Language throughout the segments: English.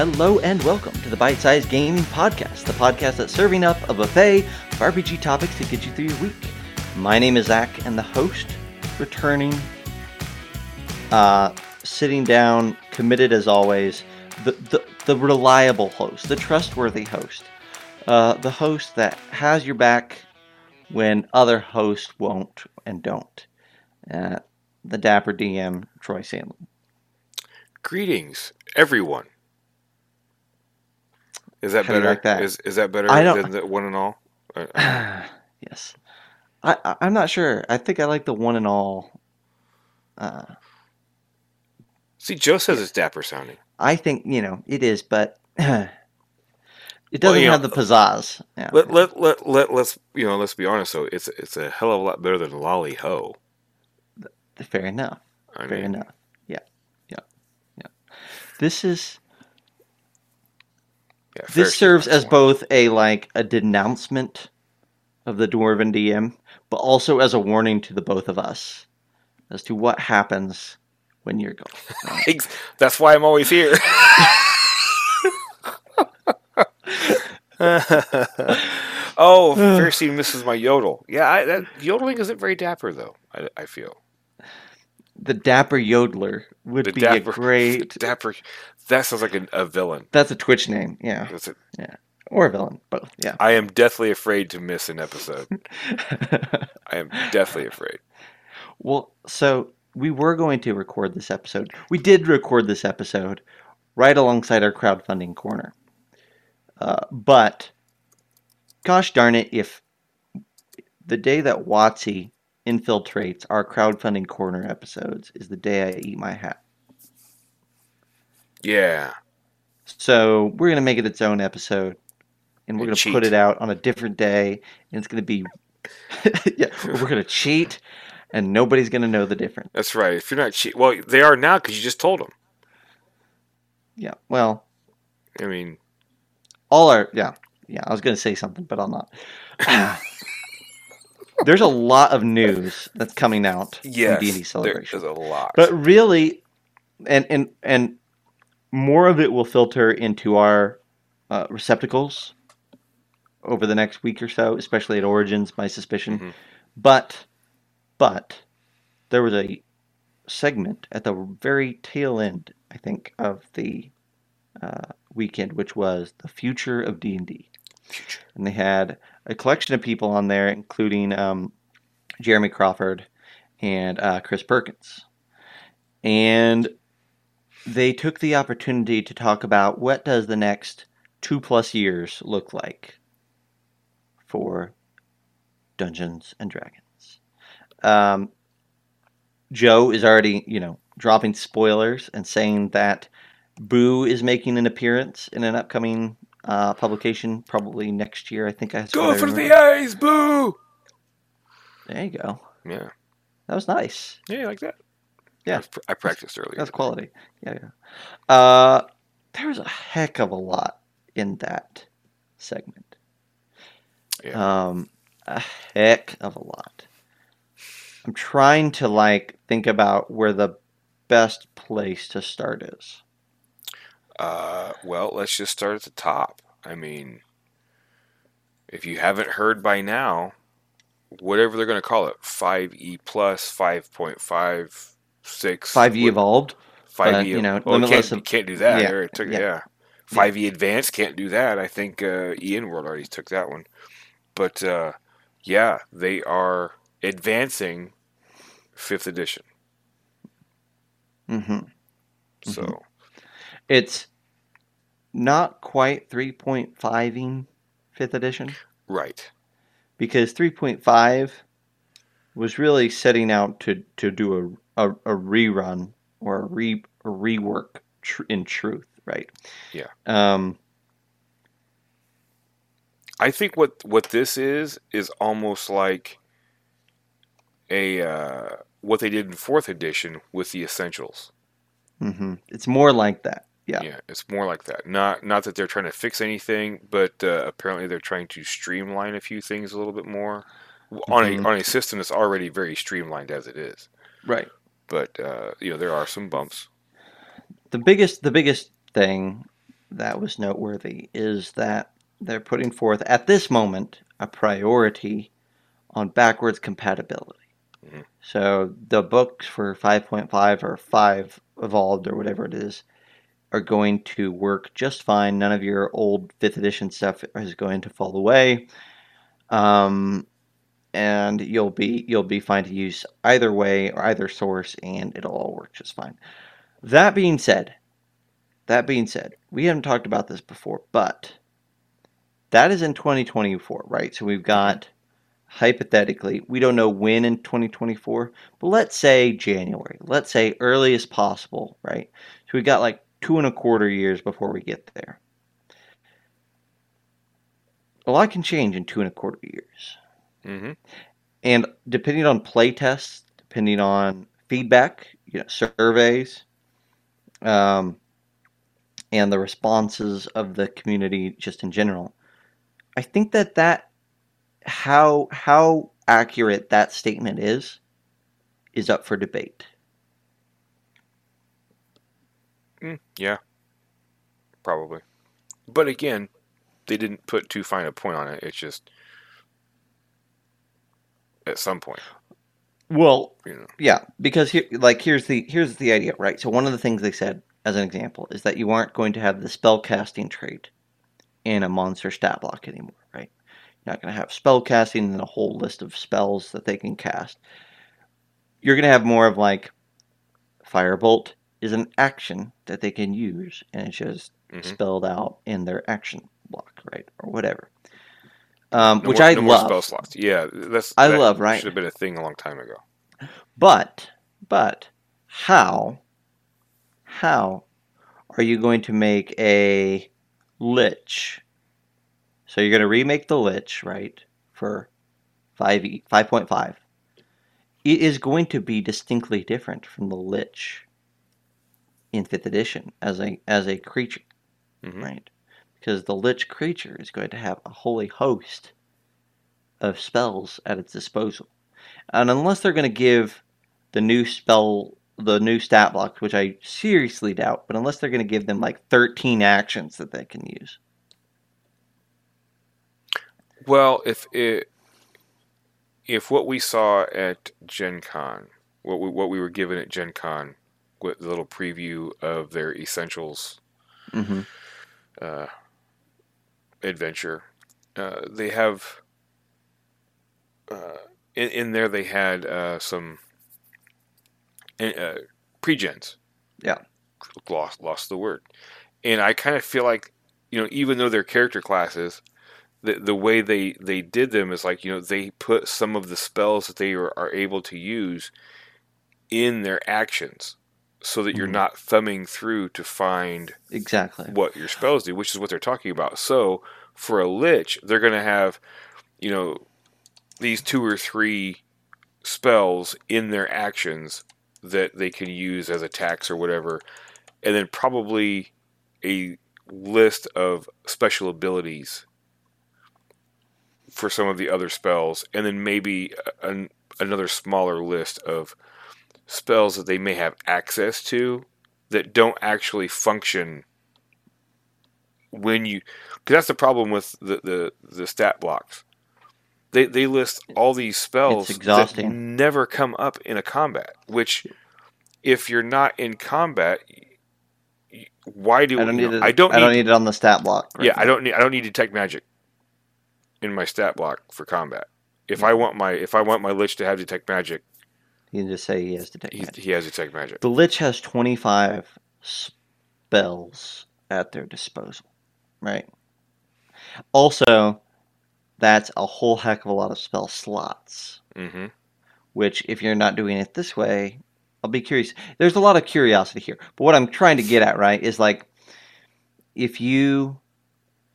Hello and welcome to the Bite Size Gaming Podcast, the podcast that's serving up a buffet of RPG topics to get you through your week. My name is Zac, and the host, returning, uh, sitting down, committed as always, the, the, the reliable host, the trustworthy host, uh, the host that has your back when other hosts won't and don't. Uh, the dapper DM, Troy Sandlin. Greetings, everyone. Is that better? like that? Is is that better I don't- than the one and all? Uh, yes. I, I'm not sure. I think I like the one and all. Uh, See, Joe says it's dapper sounding. I think you know it is, but it doesn't you know, have the pizzazz. Yeah. Let let let let let's you know let's be honest though. It's it's a hell of a lot better than lolly ho. Fair enough. I Fair mean, enough. Yeah. Yeah. Yeah. This is yeah, this serves as both a like a denouncement of the dwarven DM, but also as a warning to the both of us as to what happens when you're gone. That's why I'm always here. oh, Fiercey misses my yodel. Yeah, I, that yodeling isn't very dapper though. I, I feel The dapper yodeler would The be dapper- a great. dapper. That sounds like a, a villain. That's a Twitch name, yeah, That's it. or a villain, both. Yeah. I am deathly afraid to miss an episode. I am deathly afraid. well, so we were going to record this episode. We did record this episode right alongside our crowdfunding corner. Uh, but, gosh darn it, if the day that WotC infiltrates our crowdfunding corner episodes is the day I eat my hat. Yeah. So we're gonna make it its own episode, and we're gonna put it out on a different day, and it's gonna be, yeah, we're gonna cheat, and nobody's gonna know the difference. That's right. If you're not cheat, well, they are now because you just told them. Yeah, well, I mean, all our yeah, yeah. I was gonna say something, but I'll not. There's a lot of news that's coming out yes, from D&D Celebration, is a lot. but really, and and and more of it will filter into our uh, receptacles over the next week or so, especially at Origins. My suspicion. Mhm. But, but, there was a segment at the very tail end, I think, of the uh, weekend, which was the future of D and D, Future. and they had a collection of people on there, including um, Jeremy Crawford and uh, Chris Perkins, and they took the opportunity to talk about what does the next two plus years look like for Dungeons and Dragons. Um, Joe is already, you know, dropping spoilers and saying that Boo is making an appearance in an upcoming uh, publication, probably next year. I think I Go what I for the eyes, boo! There you go. Yeah. That was nice. Yeah, you like that? Yeah. I, pr- I practiced earlier. That's quality. Yeah, yeah. Uh, there was a heck of a lot in that segment. Yeah. Um, a heck of a lot. I'm trying to like think about where the best place to start is. Uh, well, let's just start at the top. I mean, if you haven't heard by now, whatever they're going to call it, 5e plus, 5.56, 5e evolved. Five but, E, you know, well, can't, of- can't do that. yeah, took, yeah. yeah. Five E advanced can't do that. I think uh, EN World already took that one, but uh, yeah, they are advancing fifth edition. mm-hmm. So It's not quite 3.5ing fifth edition right, because 3.5 was really setting out to, to do a, a, a rerun or a, re, a rework tr- in truth, right? Yeah. Um, I think what what this is is almost like a uh, what they did in fourth edition with the essentials. Mm-hmm. It's more like that. Yeah. Yeah, it's more like that. Not not that they're trying to fix anything, but uh, apparently they're trying to streamline a few things a little bit more on Mhm. a on a system that's already very streamlined as it is. Right. But uh, you know there are some bumps. The biggest the biggest thing that was noteworthy is that they're putting forth at this moment a priority on backwards compatibility. Mhm. So the books for 5.5 or 5 evolved or whatever it is are going to work just fine. None of your old 5th edition stuff is going to fall away. Um, and you'll be you'll be fine to use either way or either source and it'll all work just fine. That being said, that being said, we haven't talked about this before, but that is in 2024, right? So we've got hypothetically, we don't know when in 2024, but let's say January. Let's say early as possible, right? So we got like two and a quarter years before we get there. A lot can change in two and a quarter years. Mm-hmm. And depending on play tests, depending on feedback, you know, surveys, um, and the responses of the community just in general, I think that that how how accurate that statement is is up for debate. Mm, yeah, probably. But again, they didn't put too fine a point on it. It's just at some point, Well, you know. Yeah, because here, like, here's the here's the idea, right? So one of the things they said, as an example, is that you aren't going to have the spell casting trait in a monster stat block anymore, right? You're not going to have spell casting and a whole list of spells that they can cast. You're going to have more of like firebolt is an action that they can use, and it's just Mhm. spelled out in their action block, right, or whatever. Um, No which more, I no more love. spell slots. Yeah, that's I that love, right? Should have been a thing a long time ago. But, but, how, how are you going to make a lich? So you're going to remake the lich, right, for 5e, 5.5. It is going to be distinctly different from the lich in 5th edition as a as a creature, Mhm. right? Because the lich creature is going to have a holy host of spells at its disposal. And unless they're going to give the new spell, the new stat block, which I seriously doubt, but unless they're going to give them like 13 actions that they can use. Well, if it, if what we saw at Gen Con, what we, what we were given at Gen Con, with the little preview of their essentials hmm uh, adventure, uh, they have uh, in, in there they had uh, some uh, pre-gens. Yeah. lost lost the word, and I kind of feel like you know even though they're character classes, the the way they they did them is like you know they put some of the spells that they are, are able to use in their actions, so that you're Mhm. not thumbing through to find Exactly. what your spells do, which is what they're talking about. So for a lich, they're going to have, you know, these two or three spells in their actions that they can use as attacks or whatever, and then probably a list of special abilities for some of the other spells, and then maybe an, another smaller list of spells that they may have access to that don't actually function when you because that's the problem with the, the the stat blocks they they list all these spells that never come up in a combat which if you're not in combat why do I don't you need know, it. I don't I don't need, need it on the stat block. right yeah I don't need I don't need detect magic in my stat block for combat if I want my if I want my lich to have detect magic You can just say he has detect magic. he has detect magic The Lich has 25 spells at their disposal, right? Also, that's a whole heck of a lot of spell slots, hmm which, if you're not doing it this way, I'll be curious. There's a lot of curiosity here, but what I'm trying to get at, right, is like if you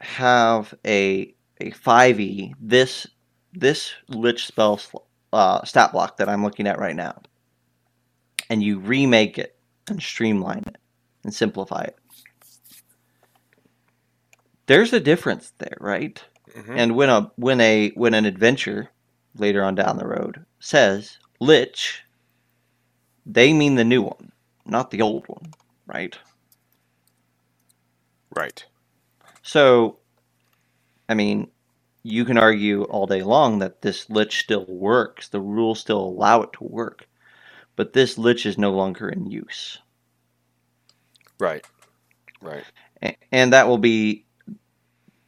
have a a 5e, this this Lich spell sl- uh, stat block that I'm looking at right now, and you remake it and streamline it and simplify it. There's a difference there, right? hmm And when a when a when an adventure later on down the road says Lich, they mean the new one, not the old one, right? Right. So, I mean, you can argue all day long that this lich still works. The rules still allow it to work. But this lich is no longer in use. Right. Right. A- And that will be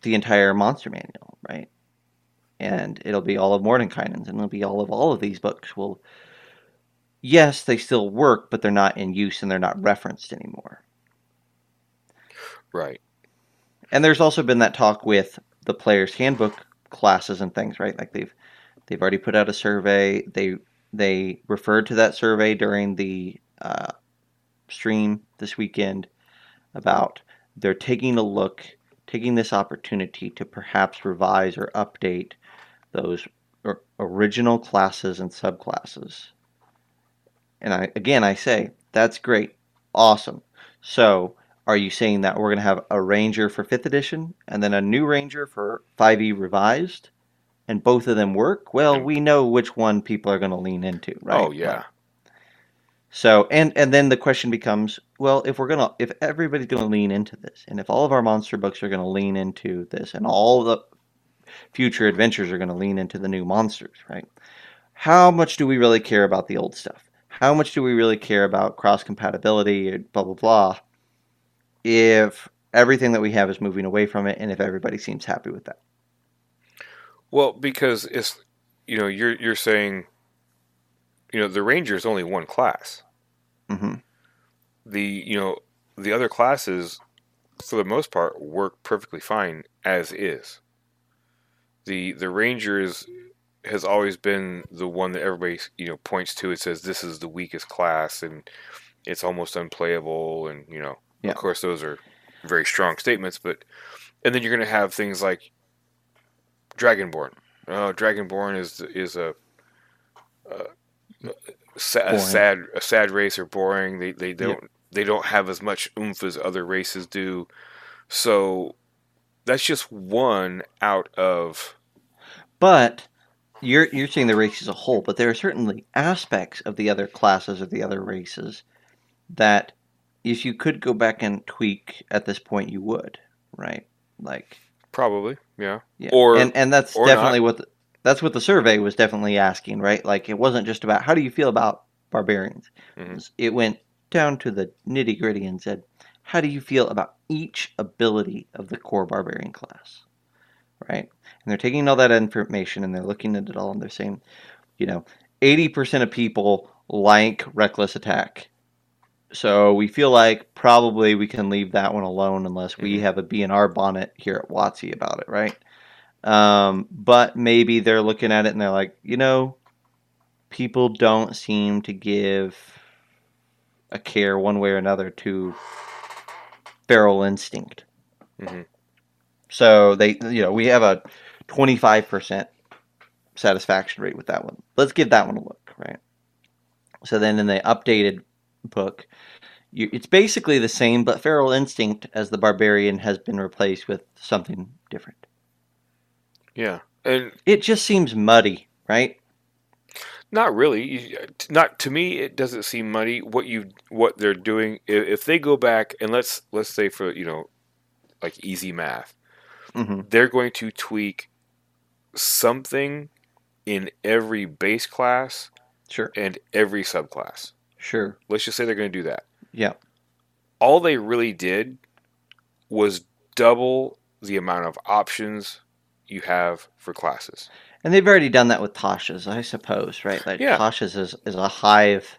the entire monster manual, right? And it'll be all of Mordenkainen's, and it'll be all of all of these books. Will yes, they still work, but they're not in use and they're not referenced anymore. Right. And there's also been that talk with the player's handbook classes and things, right? Like they've they've already put out a survey. They they referred to that survey during the uh, stream this weekend about they're taking a look, taking this opportunity to perhaps revise or update those original classes and subclasses. And I again I say that's great, awesome. So are you saying that we're going to have a ranger for 5th edition and then a new ranger for 5e revised? And both of them work? Well mm. we know which one people are going to lean into right? Oh yeah. Like, so and and then the question becomes well if we're going to if everybody's going to lean into this and if all of our monster books are going to lean into this and all the future adventures are going to lean into the new monsters right? How much do we really care about the old stuff? How much do we really care about cross compatibility blah blah blah if everything that we have is moving away from it and if everybody seems happy with that. Well, because it's you know you're you're saying you know the ranger is only one class. hmm The you know the other classes for the most part work perfectly fine as is. The the ranger is has always been the one that everybody you know points to and says this is the weakest class and it's almost unplayable and you know Yeah. of course those are very strong statements but and then you're going to have things like Dragonborn. Oh, Dragonborn is is a, a, sa- a sad a sad race or boring. They they don't they don't have as much oomph as other races do. So that's just one out of But you're you're seeing the race as a whole, but there are certainly aspects of the other classes or the other races that if you could go back and tweak at this point you would, right? Like probably yeah. yeah. Or- and and that's definitely what the, that's what the survey was definitely asking, right? Like it wasn't just about how do you feel about barbarians. Mhm. It went down to the nitty gritty and said, how do you feel about each ability of the core barbarian class, right? And they're taking all that information and they're looking at it all and they're saying, you know, eighty percent of people like reckless attack. So we feel like probably we can leave that one alone unless we Mhm. have a BNR bonnet here at WotC about it, right? Um, but maybe they're looking at it and they're like, you know, people don't seem to give a care one way or another to feral instinct. Mhm. So they, you know, we have a 25% satisfaction rate with that one. Let's give that one a look, right? So then in the updated book, you, it's basically the same, but feral instinct as the barbarian has been replaced with something different. Yeah. And It just seems muddy, right? Not really. Not to me. It doesn't seem muddy. What you what they're doing. If they go back and let's let's say for you know, like easy math, hmm they're going to tweak something in every base class Sure, and every subclass. Sure, Let's just say they're going to do that. yeah, All they really did was double the amount of options you have for classes. and they've already done that with Tasha's, I suppose, right? Like Yeah. Tasha's is is a hive,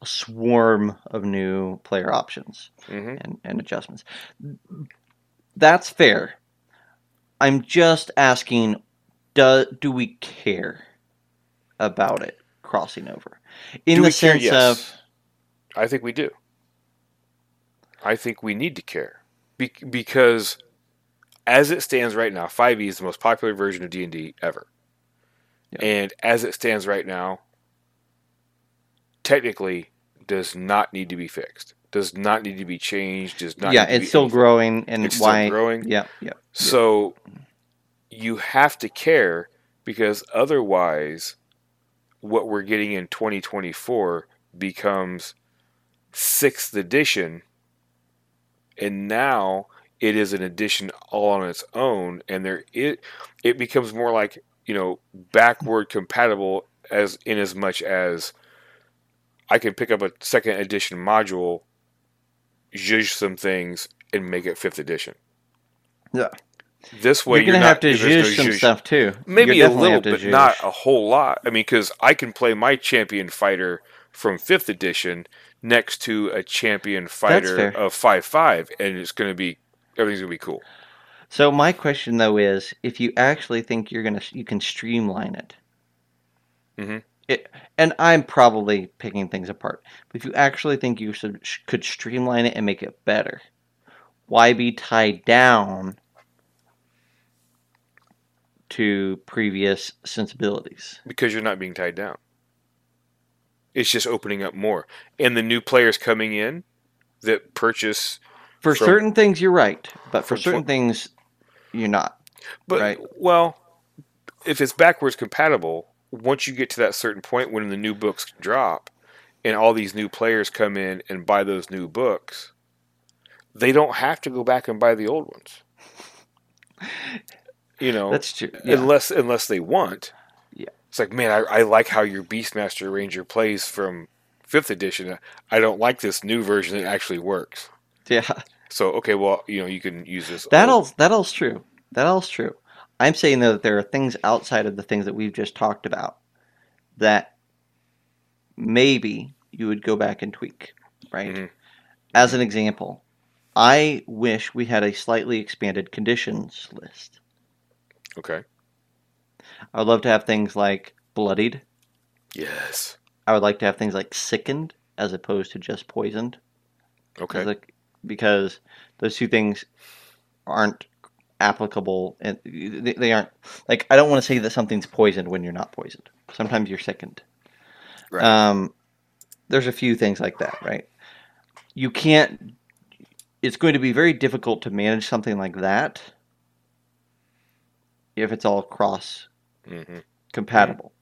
a swarm of new player options. hmm and, and adjustments. That's fair. I'm just asking do, do we care about it crossing over? In Do the we care? sense Yes. of I think we do. I think we need to care Be- because, as it stands right now, 5e is the most popular version of D and D ever. Yeah. And as it stands right now, technically, does not need to be fixed. Does not need to be changed. Does not. yeah, need to it's still anything. growing and It's still why growing. Yeah, yeah. So you have to care because otherwise, what we're getting in 2024 becomes sixth edition, and now it is an edition all on its own, and there it it becomes more like you know backward compatible as in as much as I can pick up a second edition module, zhuzh some things, and make it fifth edition. Yeah. This way, you're gonna not- have to there's no use some stuff too. Maybe a little bit, zhuzh. not a whole lot. I mean, because I can play my champion fighter from fifth edition next to a champion fighter of five five, and it's going to be everything's going to be cool. So my question though is, if you actually think you're gonna, you can streamline it. Mhm. It, and I'm probably picking things apart. But if you actually think you should, could streamline it and make it better, why be tied down to previous sensibilities? because you're not being tied down. It's just opening up more, and the new players coming in that purchase. For From- certain things, you're right, but for certain things, you're not. But Right. well, if it's backwards compatible, once you get to that certain point when the new books drop, and all these new players come in and buy those new books, they don't have to go back and buy the old ones. You know, That's true. Yeah. unless unless they want. Yeah. It's like, man, I, I like how your Beastmaster Ranger plays from fifth edition. I don't like this new version that actually works. yeah. So okay, well, you know, you can use this. That all that all's true. That all's true. I'm saying though that there are things outside of the things that we've just talked about that maybe you would go back and tweak, right? Mhm. As an example, I wish we had a slightly expanded conditions list. Okay. I would love to have things like bloodied. Yes. I would like to have things like sickened as opposed to just poisoned. Okay. Like- because those two things aren't applicable and they, they aren't like I don't want to say that something's poisoned when you're not poisoned. Sometimes you're sickened. Right. Um, there's a few things like that, right? You can't. It's going to be very difficult to manage something like that if it's all cross hmm compatible.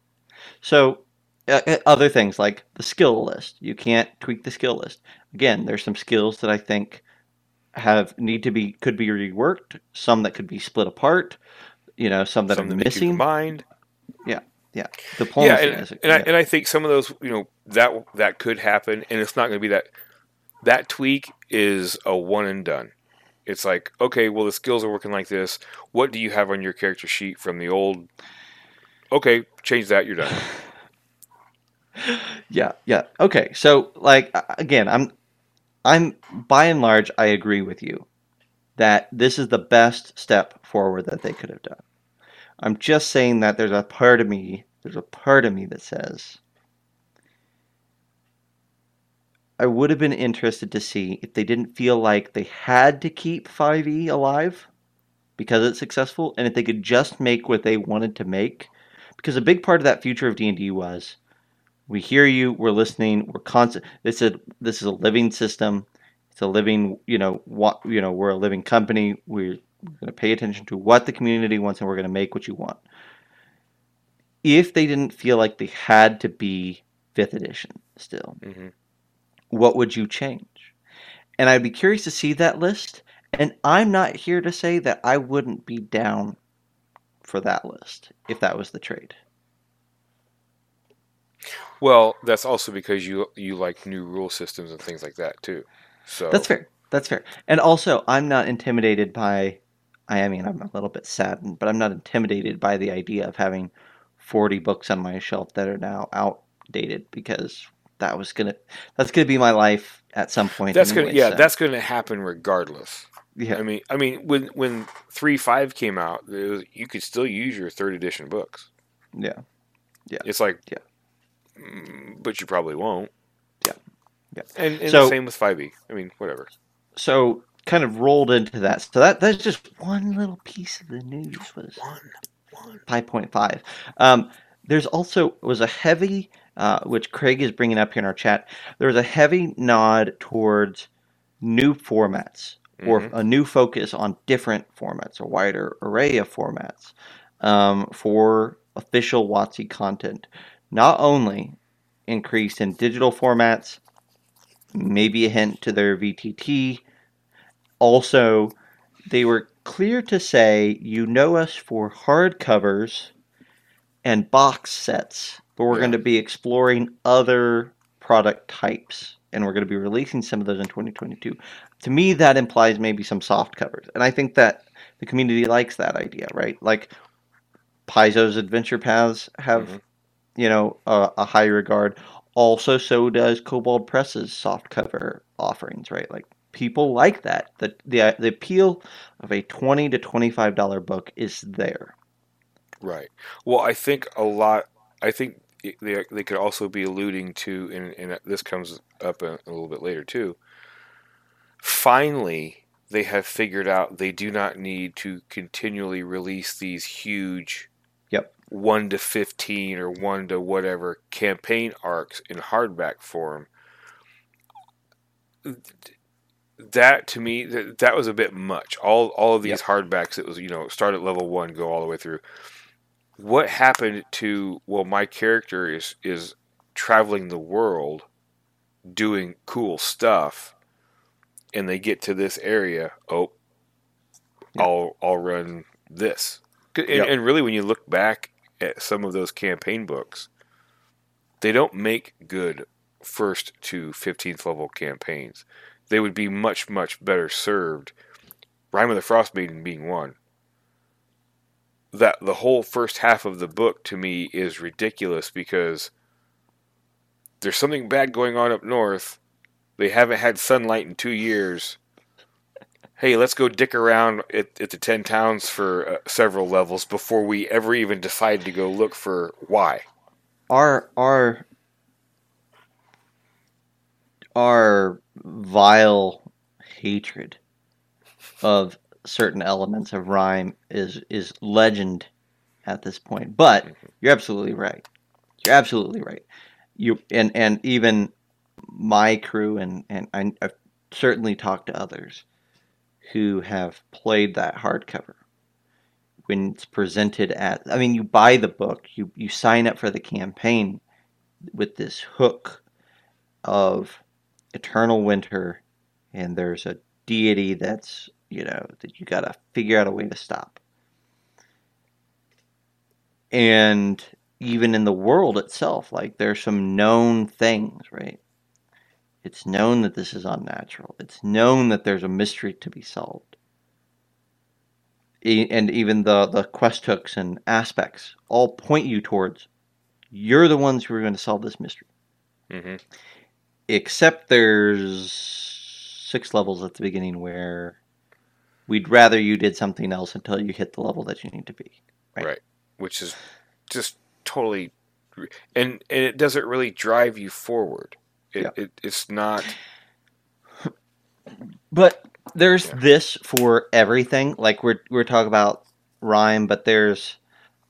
So, uh, uh, other things like the skill list, you can't tweak the skill list. Again, there's some skills that I think have need to be could be reworked. Some that could be split apart. You know, some that Some are that make you missing. combined. Diplomacy yeah, and, is- and, yeah. I, and I think some of those, you know, that that could happen, and it's not going to be that. That tweak is a one and done. It's like, okay, well, the skills are working like this. What do you have on your character sheet from the old? Okay, change that. You're done. Yeah, yeah. Okay. So like again, I'm I'm by and large I agree with you that this is the best step forward that they could have done. I'm just saying that there's a part of me, there's a part of me that says I would have been interested to see if they didn't feel like they had to keep 5e alive because it's successful and if they could just make what they wanted to make. Because a big part of that future of D&D was we hear you we're listening we're constant this is this is a living system. It's a living you know what you know we're a living company. We're, we're going to pay attention to what the community wants and we're going to make what you want. If they didn't feel like they had to be fifth edition still. Hmm what would you change and i'd be curious to see that list and i'm not here to say that i wouldn't be down for that list if that was the trade Well, that's also because you you like new rule systems and things like that too. So That's fair. That's fair. And also, I'm not intimidated by. I mean, I'm a little bit saddened, but I'm not intimidated by the idea of having 40 books on my shelf that are now outdated because that was gonna. That's gonna be my life at some point. That's gonna yeah, so, that's gonna happen regardless. yeah. I mean, I mean, when when three five came out, was, you could still use your third edition books. Yeah. Yeah. It's like, Yeah. mm, but you probably won't. Yeah. Yeah. And, and So- the same with five E. I mean, whatever. So kind of rolled into that. So that that's just one little piece of the news was One, one. 5.5. Um, there's also was a heavy, uh, which Craig is bringing up here in our chat. There was a heavy nod towards new formats or Mhm. a new focus on different formats, a wider array of formats um, for official WotC content. Not only increased in digital formats, maybe a hint to their VTT, also they were clear to say, you know us for hardcovers and box sets, but we're Yeah. going to be exploring other product types, and we're going to be releasing some of those in 2022. To me, that implies maybe some soft covers, and I think that the community likes that idea, right? Like Paizo's Adventure Paths have, Mhm. you know, a, a high regard. Also, so does Kobold Press's soft cover offerings, right? Like people like that. The the the appeal of a twenty to twenty five dollar book is there. Right. Well, I think a lot. I think they they could also be alluding to, and, and this comes up a, a little bit later too. Finally, they have figured out they do not need to continually release these huge, Yep. one to fifteen or one to whatever campaign arcs in hardback form. That to me, that, that was a bit much. All all of these hardbacks, it was you know start at level one, go all the way through what happened to well my character is is traveling the world doing cool stuff and they get to this area oh i'll i'll run this. And, Yep. and really when you look back at some of those campaign books they don't make good first to 15th level campaigns. They would be much much better served rime of the frost maiden being one that the whole first half of the book to me is ridiculous because there's something bad going on up north. They haven't had sunlight in two years. Hey, let's go dick around at, at the 10 towns for uh, several levels before we ever even decide to go look for why. Our our our vile hatred of certain elements of rime is is legend at this point. But mm-hmm. you're absolutely right. You're absolutely right. You and and even my crew and and I, I've certainly talked to others who have played that hardcover when it's presented at. I mean, you buy the book, you you sign up for the campaign with this hook of eternal winter, and there's a deity that's you know that you got to figure out a way to stop. And even in the world itself, like there's some known things, right? It's known that this is unnatural. It's known that there's a mystery to be solved. E- And even the, the quest hooks and aspects all point you towards you're the ones who are going to solve this mystery. hmm Except there's six levels at the beginning where we'd rather you did something else until you hit the level that you need to be. Right. Right. Which is just totally. And, and it doesn't really drive you forward. It, Yeah. it, it's not. But there's Yeah. this for everything. Like we're we're talking about rime, but there's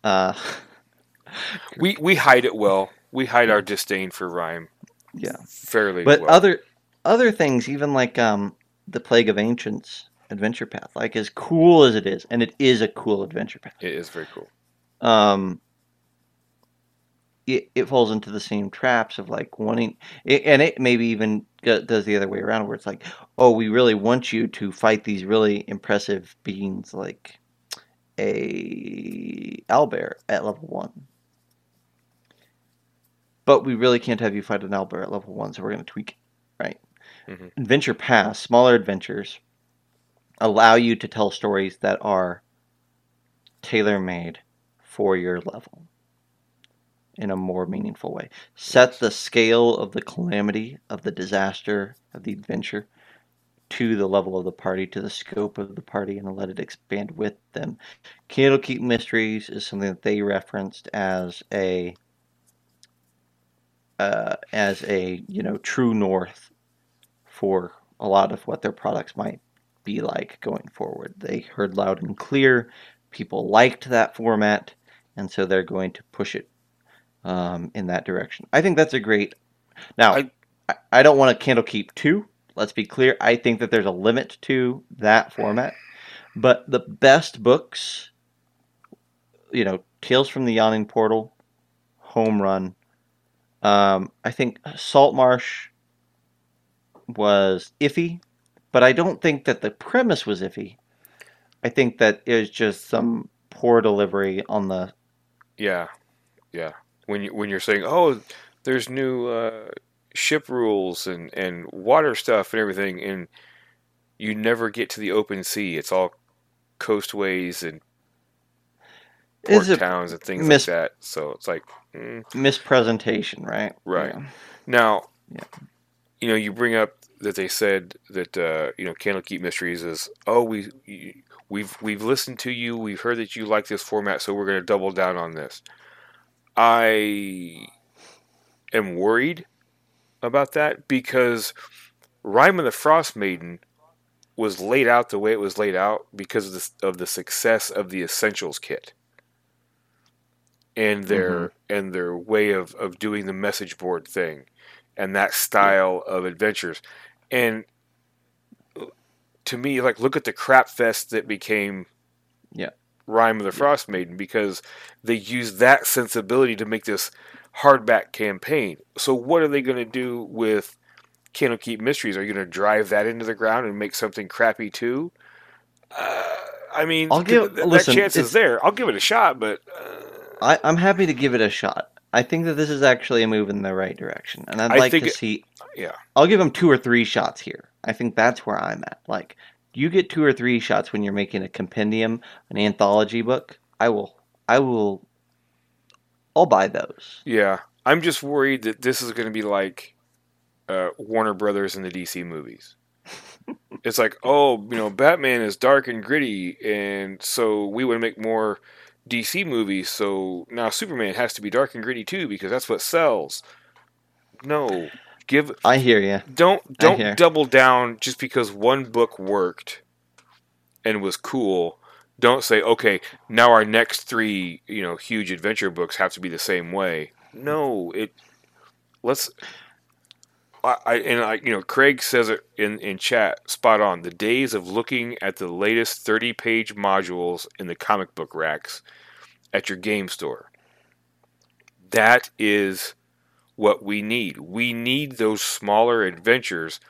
uh We, we hide it well. We hide our disdain for rime yeah. fairly But well. other other things, even like um the Plague of Ancients adventure path, like as cool as it is, and it is a cool adventure path. it is very cool. Um it, it falls into the same traps of like wanting it, and it maybe even does the other way around where it's like oh we really want you to fight these really impressive beings like a owlbear at level one but we really can't have you fight an owlbear at level one so we're going to tweak it right Mhm. adventure pass smaller adventures allow you to tell stories that are tailor made for your level in a more meaningful way. Set the scale of the calamity, of the disaster, of the adventure to the level of the party, to the scope of the party, and let it expand with them. Candlekeep Mysteries is something that they referenced as a uh, as a you know true north for a lot of what their products might be like going forward. They heard loud and clear. People liked that format, and so they're going to push it um, in that direction. I think that's a great. Now, I, I- don't want to candle keep two. Let's be clear. I think that there's a limit to that format, but the best books, you know, Tales from the Yawning Portal, Home Run. Um, I think Saltmarsh was iffy, but I don't think that the premise was iffy. I think that it was just some poor delivery on the Yeah, yeah. When you when you're saying, oh, there's new uh, ship rules and and water stuff and everything, and you never get to the open sea. It's all coastways and port towns and things mis- like that. So it's like, mm. mispresentation, right? Right. Yeah. now, Yeah. you know, you bring up that they said that uh, you know Candlekeep Mysteries is oh we we've we've listened to you, we've heard that you like this format, so we're going to double down on this. I am worried about that because Rime of the Frost Maiden was laid out the way it was laid out because of the, of the success of the Essentials kit. And their and their way of, of doing the message board thing and that style of adventures and to me like look at the crap fest that became Yeah. Rime of the Frost Maiden because they used that sensibility to make this hardback campaign. So what are they going to do with Candlekeep Mysteries? Are you going to drive that into the ground and make something crappy too? Uh, I mean, I'll give- th- listen, that chance is there. I'll give it a shot, but uh, I, I'm happy to give it a shot. I think that this is actually a move in the right direction, and I'd I like think to it- see. yeah, I'll give them two or three shots here. I think that's where I'm at. Like, you get two or three shots when you're making a compendium, an anthology book. I will. I will. I'll buy those. yeah. I'm just worried that this is going to be like uh, Warner Brothers and the DC movies. it's like, oh, you know, Batman is dark and gritty, and so we would make more DC movies. So now Superman has to be dark and gritty too because that's what sells. No, give I hear you. don't don't double down just because one book worked and was cool. Don't say, okay, now our next three, you know, huge adventure books have to be the same way. No, it. Let's. I, I and I, you know, Craig says it in in chat, spot on. The days of looking at the latest thirty-page modules in the comic book racks at your game store. That is what we need. We need those smaller adventures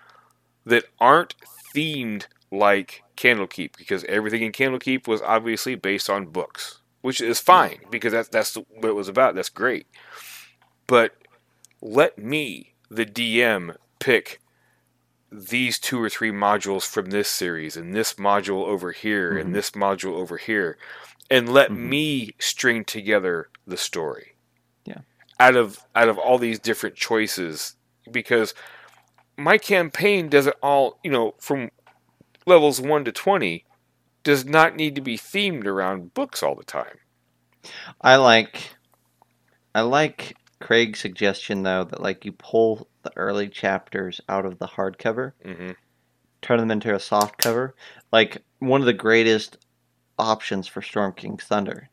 that aren't themed like Candlekeep because everything in Candlekeep was obviously based on books, which is fine because that's that's what it was about. That's great. But let me, the DM, pick these two or three modules from this series and this module over here Mhm. and this module over here and let Mhm. me string together the story Yeah. out of out of all these different choices because my campaign doesn't all you know from levels 1 to 20 does not need to be themed around books all the time I like. I like Craig's suggestion though that like you pull the early chapters out of the hardcover, hmm turn them into a soft cover. Like one of the greatest options for Storm King's Thunder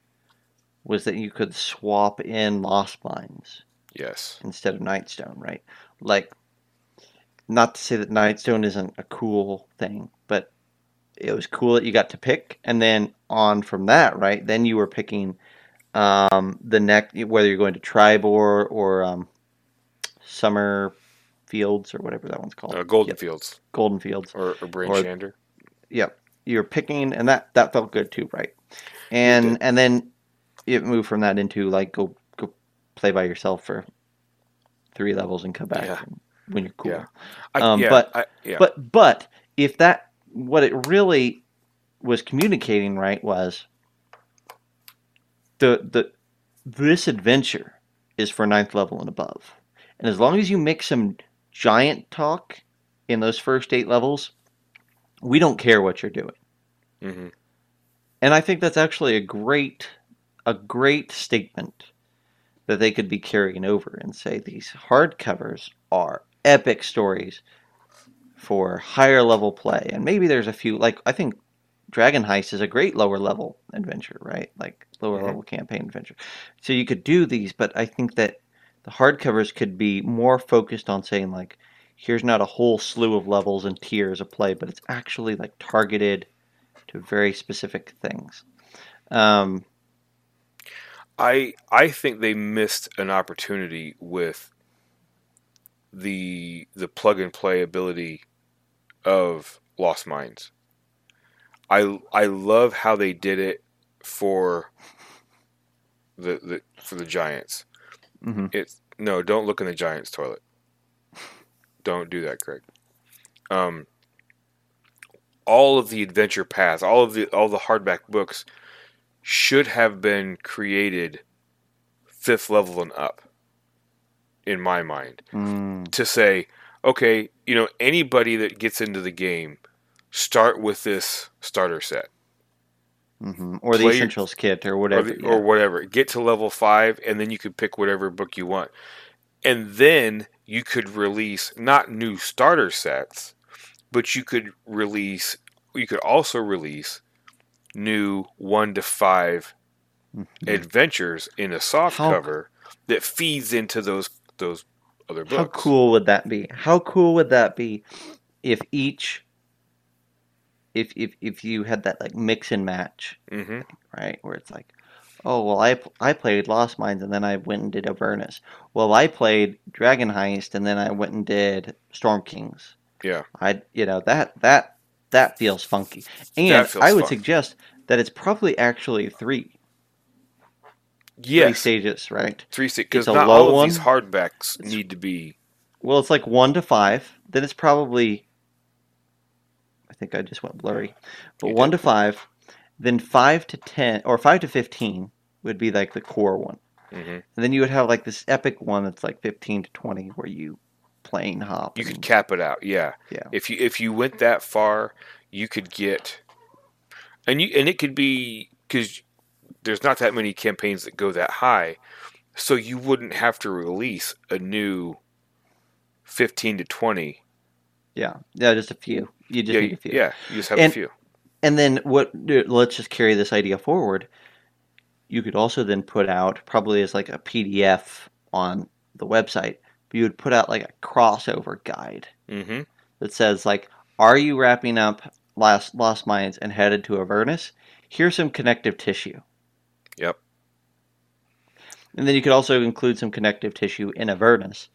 was that you could swap in Lost Mines yes instead of Nightstone, right? Like, not to say that Nightstone isn't a cool thing, but it was cool that you got to pick, and then on from that, right? Then you were picking um, the next, whether you're going to Triboar or um, Summer Fields or whatever that one's called. uh, golden Yep, fields Golden Fields. or, or Bryn Or- shander Yep, you're picking, and that that felt good too, right? And and then it moved from that into like go go play by yourself for three levels and come back Yeah. when you're cool. Yeah. I, Um, yeah, but- I, yeah But but if that what it really was communicating right was the the this adventure is for ninth level and above. And as long as you make some giant talk in those first eight levels, we don't care what you're doing. hmm And I think that's actually a great a great statement that they could be carrying over and say these hardcovers are epic stories for higher level play. And maybe there's a few like I think Dragon Heist is a great lower level adventure, right? Like lower Mhm. level campaign adventure. So you could do these, but I think that the hardcovers could be more focused on saying like here's not a whole slew of levels and tiers of play, but it's actually like targeted to very specific things. Um, I I think they missed an opportunity with the the plug and play ability of Lost Mines. I I love how they did it for the, the for the Giants. hmm It's no, don't look in the Giants' toilet. Don't do that, Craig. Um, all of the adventure paths, all of the all the hardback books should have been created fifth level and up. In my mind, Mm, to say, okay, you know, anybody that gets into the game, start with this starter set hmm Or the Play- essentials kit or or, whatever. the, yeah. or whatever. Get to level five, and then you could pick whatever book you want, and then you could release not new starter sets, but you could release. You could also release new one to five Mhm. adventures in a soft How- cover that feeds into those those other books. How cool would that be? How cool would that be if each if if if you had that like mix and match, hmm right? Where it's like, oh well, I I played Lost Mines and then I went and did Avernus. Well, I played Dragon Heist and then I went and did Storm Kings. Yeah. I you know that that that feels funky. And feels I would fun. suggest that it's probably actually three three Yes, stages, right? three stages. because not low all of one. these hardbacks It's- need to be. Well, it's like one to five. Then it's probably. I think I just went blurry, but You one did. to five, then five to ten or five to fifteen would be like the core one, hmm and then you would have like this epic one that's like fifteen to twenty where you plane hop. You could cap it out. Yeah. Yeah. If you if you went that far, you could get, and you and it could be because there's not that many campaigns that go that high, so you wouldn't have to release a new fifteen to twenty. yeah, yeah, just a few. You just Yeah, need a few. yeah. You just have And- a few. And then what? Let's just carry this idea forward. You could also then put out probably as like a PDF on the website. But you would put out like a crossover guide hmm that says like, "Are you wrapping up Lost Lost Mines and headed to Avernus? Here's some connective tissue." Yep. And then you could also include some connective tissue in Avernus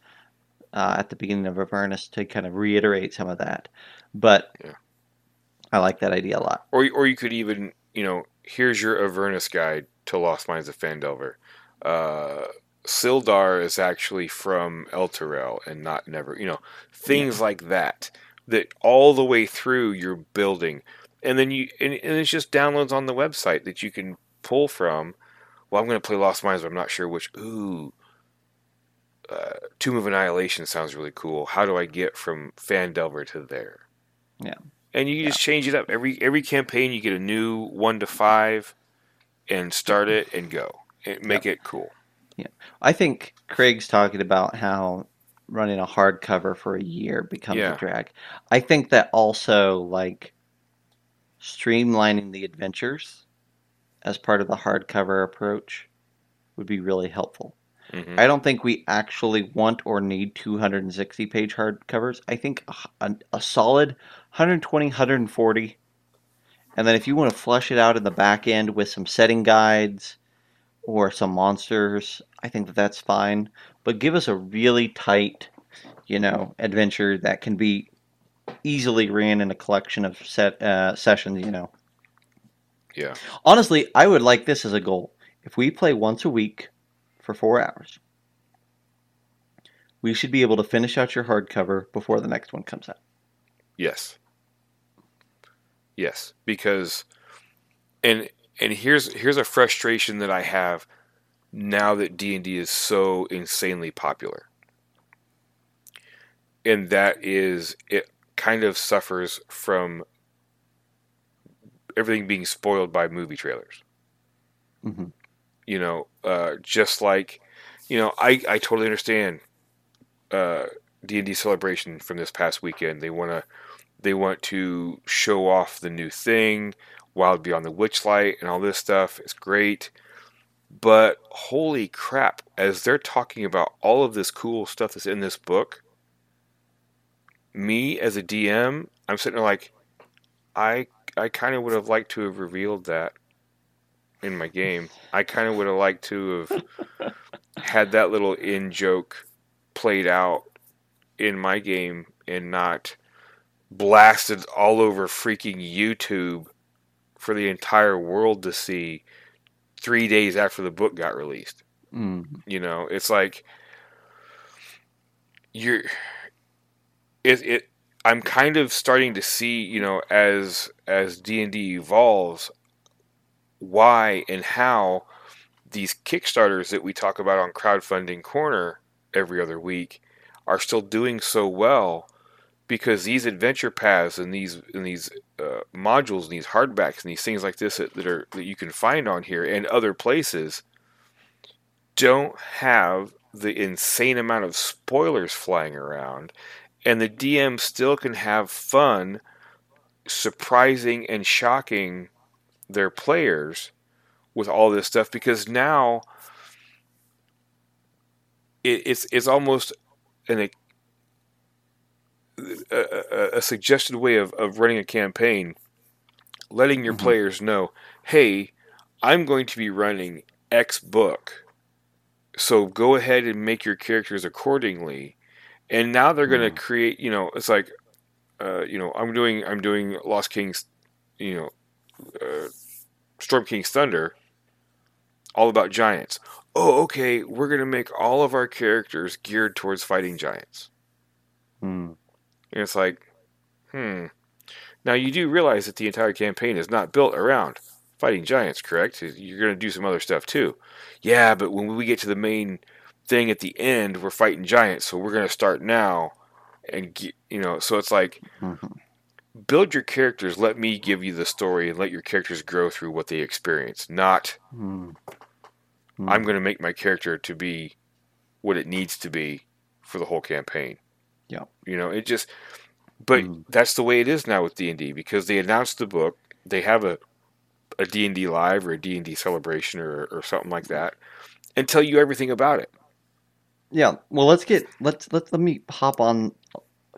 uh, at the beginning of Avernus to kind of reiterate some of that. But Yeah. I like that idea a lot. Or or you could even you know here's your Avernus guide to Lost Mines of Phandelver. Uh, Sildar is actually from Elturel and not Never. You know things like that that all the way through you're building, and then you and, and it's just downloads on the website that you can pull from. Well, I'm going to play Lost Mines, but I'm not sure which. Ooh. Uh, Tomb of Annihilation sounds really cool. How do I get from Phandelver to there? Yeah. and you just change it up every every campaign. You get a new one to five, and start it and go. And make it cool. Yeah. I think Craig's talking about how running a hardcover for a year becomes Yeah. a drag. I think that also like streamlining the adventures as part of the hardcover approach would be really helpful. Hmm I don't think we actually want or need 260 page hardcovers. I think a, a, a solid 120, 140. And then if you want to flush it out in the back end with some setting guides or some monsters, I think that that's fine. But give us a really tight, you know, adventure that can be easily ran in a collection of set uh, sessions, you know. Yeah. Honestly, I would like this as a goal. If we play once a week for four hours, we should be able to finish out your hardcover before the next one comes out. Yes. Yes, because and and here's here's a frustration that I have now that D&D is so insanely popular. And that is it kind of suffers from everything being spoiled by movie trailers. hmm you know, uh, just like, you know, I, I totally understand uh, D&D celebration from this past weekend. They want to they want to show off the new thing, Wild Beyond the Witchlight and all this stuff. It's great. But holy crap, as they're talking about all of this cool stuff that's in this book, me as a DM, I'm sitting there like, I I kind of would have liked to have revealed that in my game. I kind of would have liked to have had that little in joke played out in my game and not blasted all over freaking YouTube for the entire world to see three days after the book got released. Mm. You know, it's like you're it it I'm kind of starting to see, you know, as as D&D evolves why and how these kickstarters that we talk about on crowdfunding corner every other week are still doing so well because these adventure paths and these and these uh, modules and these hardbacks and these things like this that, that are that you can find on here and other places don't have the insane amount of spoilers flying around. And the DM still can have fun surprising and shocking their players with all this stuff because now it, it's it's almost an a, a, a, suggested way of, of running a campaign, letting your mm-hmm. players know, hey, I'm going to be running X book. So go ahead and make your characters accordingly. And now they're going to mm. create, you know, it's like, uh, you know, I'm doing, I'm doing Lost Kings, you know, uh, Storm King's Thunder, all about giants. Oh, okay, we're going to make all of our characters geared towards fighting giants. Hmm. And it's like, hmm. Now you do realize that the entire campaign is not built around fighting giants, correct? You're going to do some other stuff too. Yeah, but when we get to the main thing at the end, we're fighting giants, so we're going to start now. And, you know, so it's like, mm-hmm. Build your characters, let me give you the story, and let your characters grow through what they experience, not, mm-hmm. I'm going to make my character to be what it needs to be for the whole campaign. Yeah. You know, it just but mm. that's the way it is now with D&D because they announced the book, they have a a D&D live or a D&D celebration or or something like that and tell you everything about it. Yeah. Well, let's get let's let's let me hop on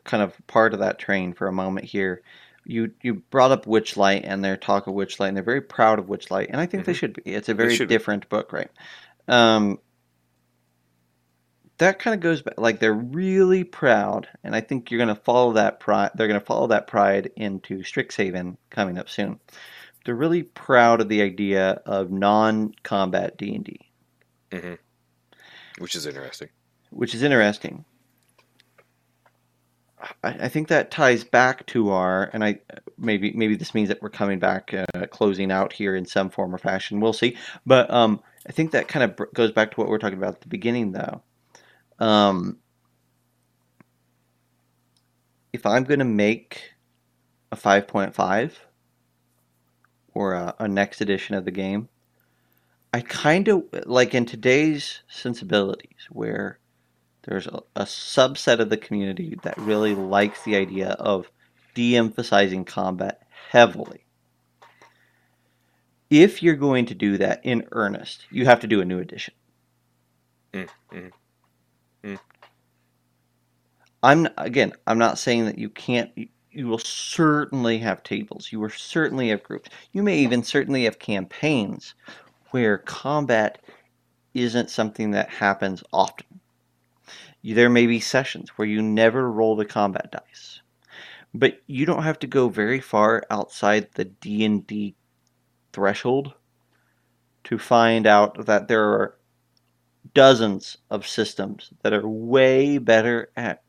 kind of part of that train for a moment here. You you brought up Witchlight and their talk of Witchlight, and they're very proud of Witchlight, and I think mm-hmm. they should be. It's a very different book, right? Um, that kind of goes back like they're really proud and i think you're going to follow that pride they're going to follow that pride into strixhaven coming up soon they're really proud of the idea of non-combat d&d mm-hmm. which is interesting which is interesting I, I, think that ties back to our and i maybe maybe this means that we're coming back uh, closing out here in some form or fashion we'll see. But um, i think that kind of goes back to what we we're talking about at the beginning though. Um, if I'm going to make a 5.5 or a, a, next edition of the game, I kind of like in today's sensibilities where there's a, a subset of the community that really likes the idea of de emphasizing combat heavily. If you're going to do that in earnest, you have to do a new edition. Mm-hmm. Mm. I'm again. I'm not saying that you can't. You, you will certainly have tables. You will certainly have groups. You may even certainly have campaigns where combat isn't something that happens often. There may be sessions where you never roll the combat dice, but you don't have to go very far outside the D and D threshold to find out that there are dozens of systems that are way better at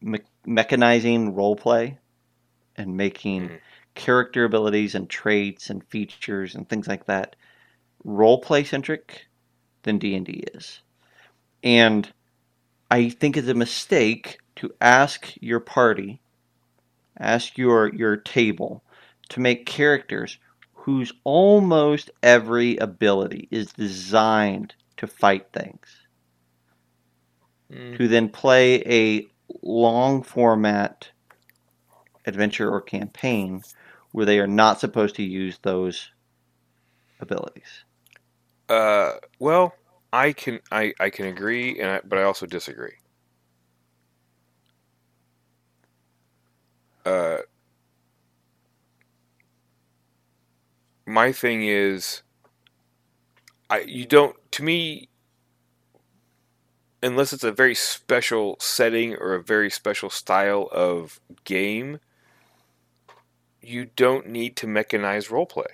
me- mechanizing role play and making mm-hmm. character abilities and traits and features and things like that role play centric than D&D is. And I think it's a mistake to ask your party, ask your your table to make characters whose almost every ability is designed to fight things. Mm. To then play a long format adventure or campaign where they are not supposed to use those abilities. Uh, well, I can I, I can agree, and I, but I also disagree. Uh, my thing is I you don't to me unless it's a very special setting or a very special style of game you don't need to mechanize roleplay.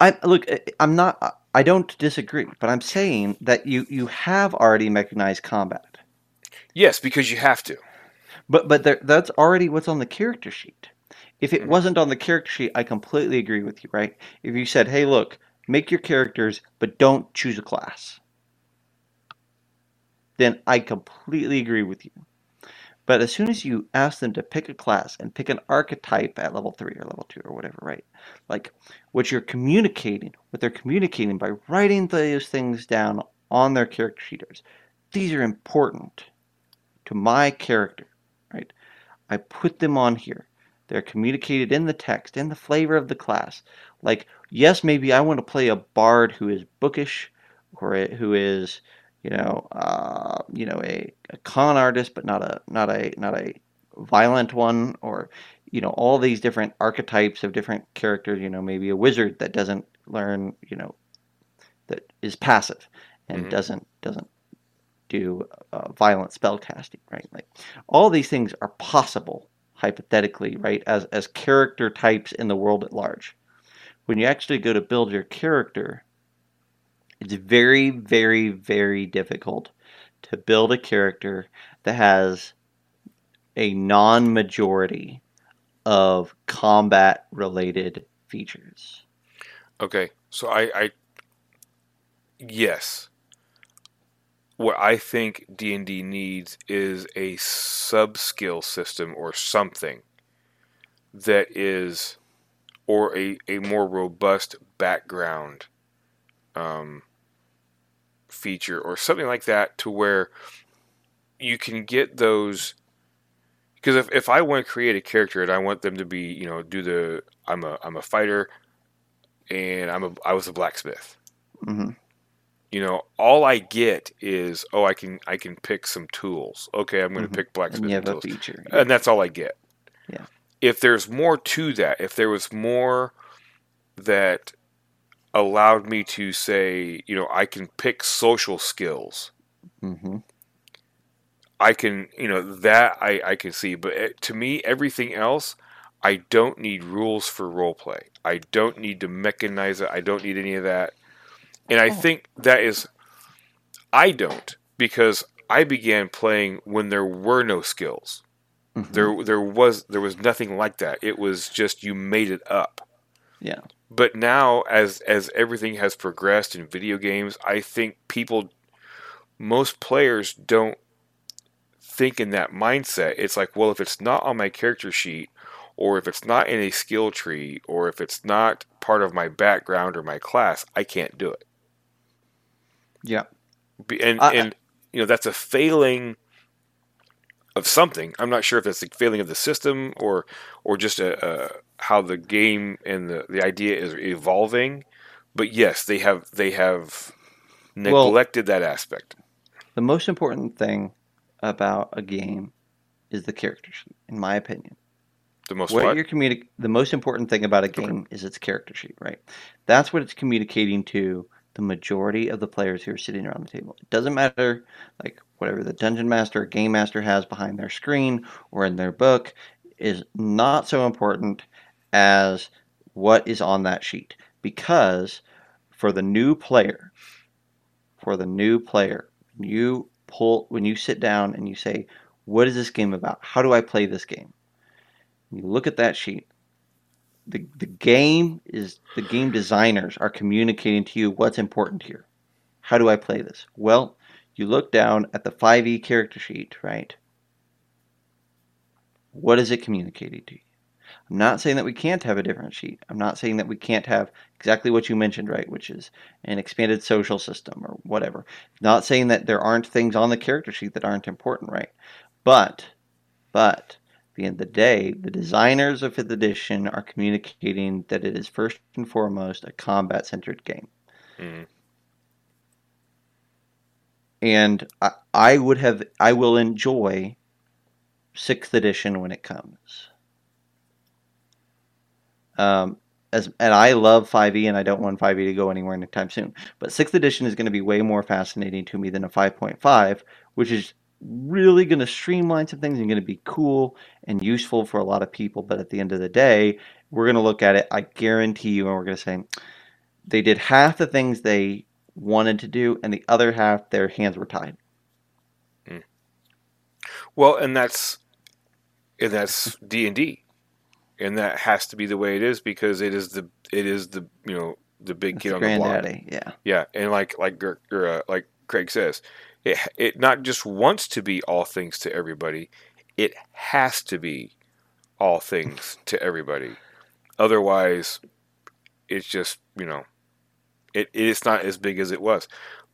I look. I'm not. I don't disagree, but I'm saying that you you have already mechanized combat. Yes, because you have to. But but there, that's already what's on the character sheet. If it Mhm. wasn't on the character sheet, I completely agree with you, right? If you said, "Hey, look, make your characters, but don't choose a class," then I completely agree with you. But as soon as you ask them to pick a class and pick an archetype at level three or level two or whatever, right? Like what you're communicating, what they're communicating by writing those things down on their character sheeters. These are important to my character, right? I put them on here. They're communicated in the text, in the flavor of the class. Like, yes, maybe I want to play a bard who is bookish, or who is, you know, uh, you know, a, a con artist, but not a not a not a violent one, or you know, all these different archetypes of different characters. You know, maybe a wizard that doesn't learn, you know, that is passive and Mhm. doesn't doesn't do uh, violent spell casting, right? Like all these things are possible hypothetically, right? As as character types in the world at large. When you actually go to build your character, it's very, very, very difficult to build a character that has a non-majority of combat related features. Okay, so I, I yes, what I think D and D needs is a sub skill system or something that is, or a a more robust background, um, feature or something like that to where you can get those. Because if, if I want to create a character and I want them to be, you know, do the I'm a I'm a fighter and I'm a I was a blacksmith. hmm You know, all I get is oh I can I can pick some tools. Okay, I'm going to Mhm. pick And blacksmith you have a tools, feature. and that's all I get. Yeah. If there's more to that, if there was more that allowed me to say, you know, I can pick social skills. hmm I can, you know, that I, I can see. But it, to me, everything else, I don't need rules for roleplay. I don't need to mechanize it. I don't need any of that. And I Oh. think that is, I don't because I began playing when there were no skills. Mhm. There, there was there was nothing like that. It was just you made it up. Yeah. But now, as as everything has progressed in video games, I think people, most players don't think in that mindset. It's like, well, if it's not on my character sheet, or if it's not in a skill tree, or if it's not part of my background or my class, I can't do it. Yeah. And I- and you know that's a failing of something. I'm not sure if that's a failing of the system or or just a, a how the game and the, the idea is evolving. But yes, they have they have Well- neglected that aspect. The most important thing about a game is the character sheet, in my opinion. The most what what? you're communi- the most important thing about a game is its character sheet, right? That's what it's communicating to the majority of the players who are sitting around the table. It doesn't matter like whatever the dungeon master or game master has behind their screen or in their book is not so important as what is on that sheet. Because for the new player for the new player you pull when you sit down and you say what is this game about? How do i play this game? You look at that sheet. The, the game is the game designers are communicating to you what's important here. How do i play this? Well you look down at the 5e character sheet right? What is it communicating to you i'm not saying that we can't have a different sheet i'm not saying that we can't have exactly what you mentioned right which is an expanded social system or whatever not saying that there aren't things on the character sheet that aren't important right but but at the end of the day, the designers of 5th edition are communicating that it is first and foremost a combat centered game. Mhm. And I, I would have, I will enjoy 6th edition when it comes. Um, as, and I love 5e and I don't want 5e to go anywhere anytime soon. But 6th edition is going to be way more fascinating to me than a 5.5, which is really going to streamline some things and going to be cool and useful for a lot of people. But at the end of the day, we're going to look at it, I guarantee you, and we're going to say they did half the things they wanted to do, and the other half, their hands were tied. Well, and that's and that's D and D, and that has to be the way it is because it is the it is the you know the big It's kid the on the block. yeah. Yeah, and like like or, uh, like Craig says, it it not just wants to be all things to everybody, it has to be all things to everybody. Otherwise, it's just you know, it it is not as big as it was.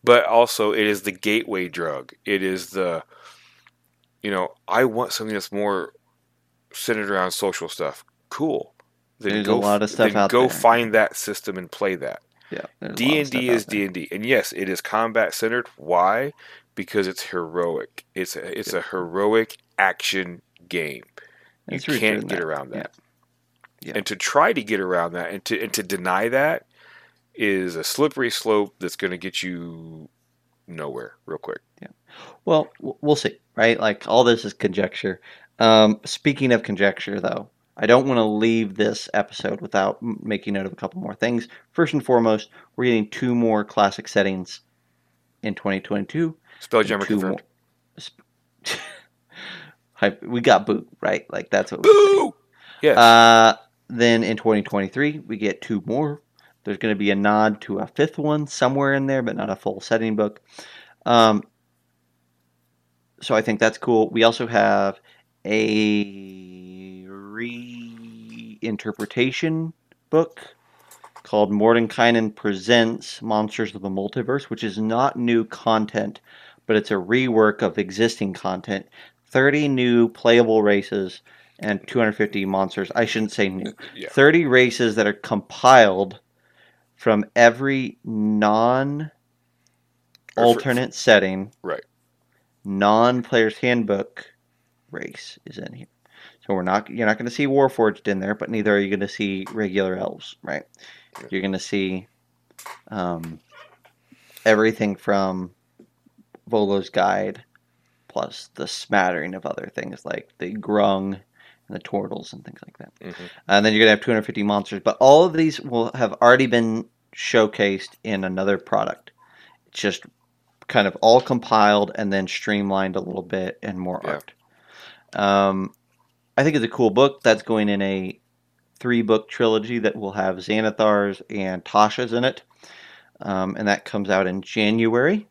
But also, it is the gateway drug. It is the, you know, I want something that's more centered around social stuff. Cool. Then There's a go, lot of stuff out go there. find that system and play that. Yeah, a D and D is. D and D, and yes, it is combat centered. Why? Because it's heroic. It's a, it's a heroic action game. You It's can't get that. around that. Yeah. And to try to get around that, and to and to deny that, is a slippery slope that's going to get you nowhere real quick. Yeah. Well, we'll see, right? Like all this is conjecture. Um, speaking of conjecture, though, I don't want to leave this episode without making note of a couple more things. First and foremost, we're getting two more classic settings in 2022. Spelljammer confirmed. more- we got boot, right? Like that's what. we Boo! Yes. Uh, then in 2023, we get two more. There's going to be a nod to a fifth one somewhere in there, but not a full setting book. Um, so I think that's cool. We also have a reinterpretation book called Mordenkainen Presents Monsters of the Multiverse, which is not new content, but it's a rework of existing content. 30 new playable races and 250 monsters. I shouldn't say new. yeah. 30 races that are compiled from every non alternate setting, Right. non player's handbook race is in here. So we're not you're not going to see Warforged in there, but neither are you going to see regular elves, right? You're going to see um, everything from Volo's Guide, plus the smattering of other things like the Grung and the Turtles and things like that. Mhm. And then you're going to have 250 monsters, but all of these will have already been showcased in another product. It's just kind of all compiled and then streamlined a little bit and more Yeah. art. Um, I think it's a cool book that's going in a three book trilogy that will have Xanathars and Tasha's in it. Um, and that comes out in January.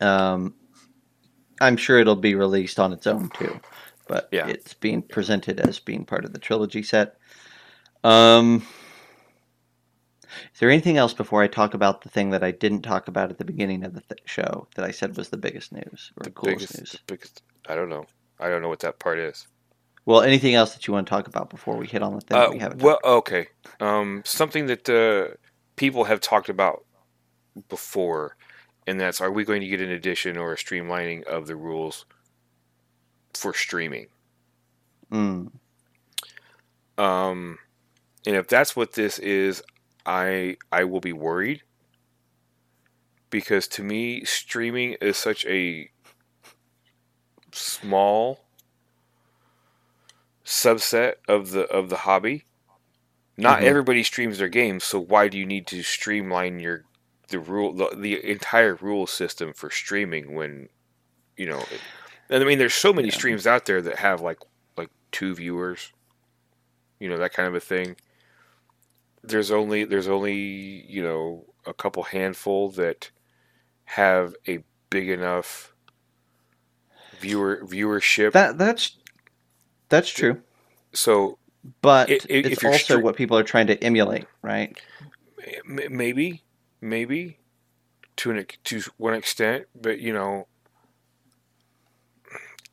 Um, I'm sure it'll be released on its own too, but Yeah. it's being presented as being part of the trilogy set. Um, is there anything else before I talk about the thing that I didn't talk about at the beginning of the th- show that I said was the biggest news or The coolest biggest, news? the biggest. I don't know. I don't know what that part is. Well, anything else that you want to talk about before we hit on the thing Uh, we haven't? well, okay. Um, something that uh, people have talked about before, and that's are we going to get an addition or a streamlining of the rules for streaming? Mm, Um, and if that's what this is, I I will be worried because to me, streaming is such a small subset of the of the hobby. Not Mhm. everybody streams their games, so why do you need to streamline your the rule the, the entire rule system for streaming when you know? It, and I mean, there's so many Yeah. streams out there that have like like two viewers, you know that kind of a thing. There's only there's only you know a couple handful that have a big enough viewer viewership. that that's that's true, so but I- i- if it's also stre- what people are trying to emulate, right? Maybe, maybe to an to one extent, but you know,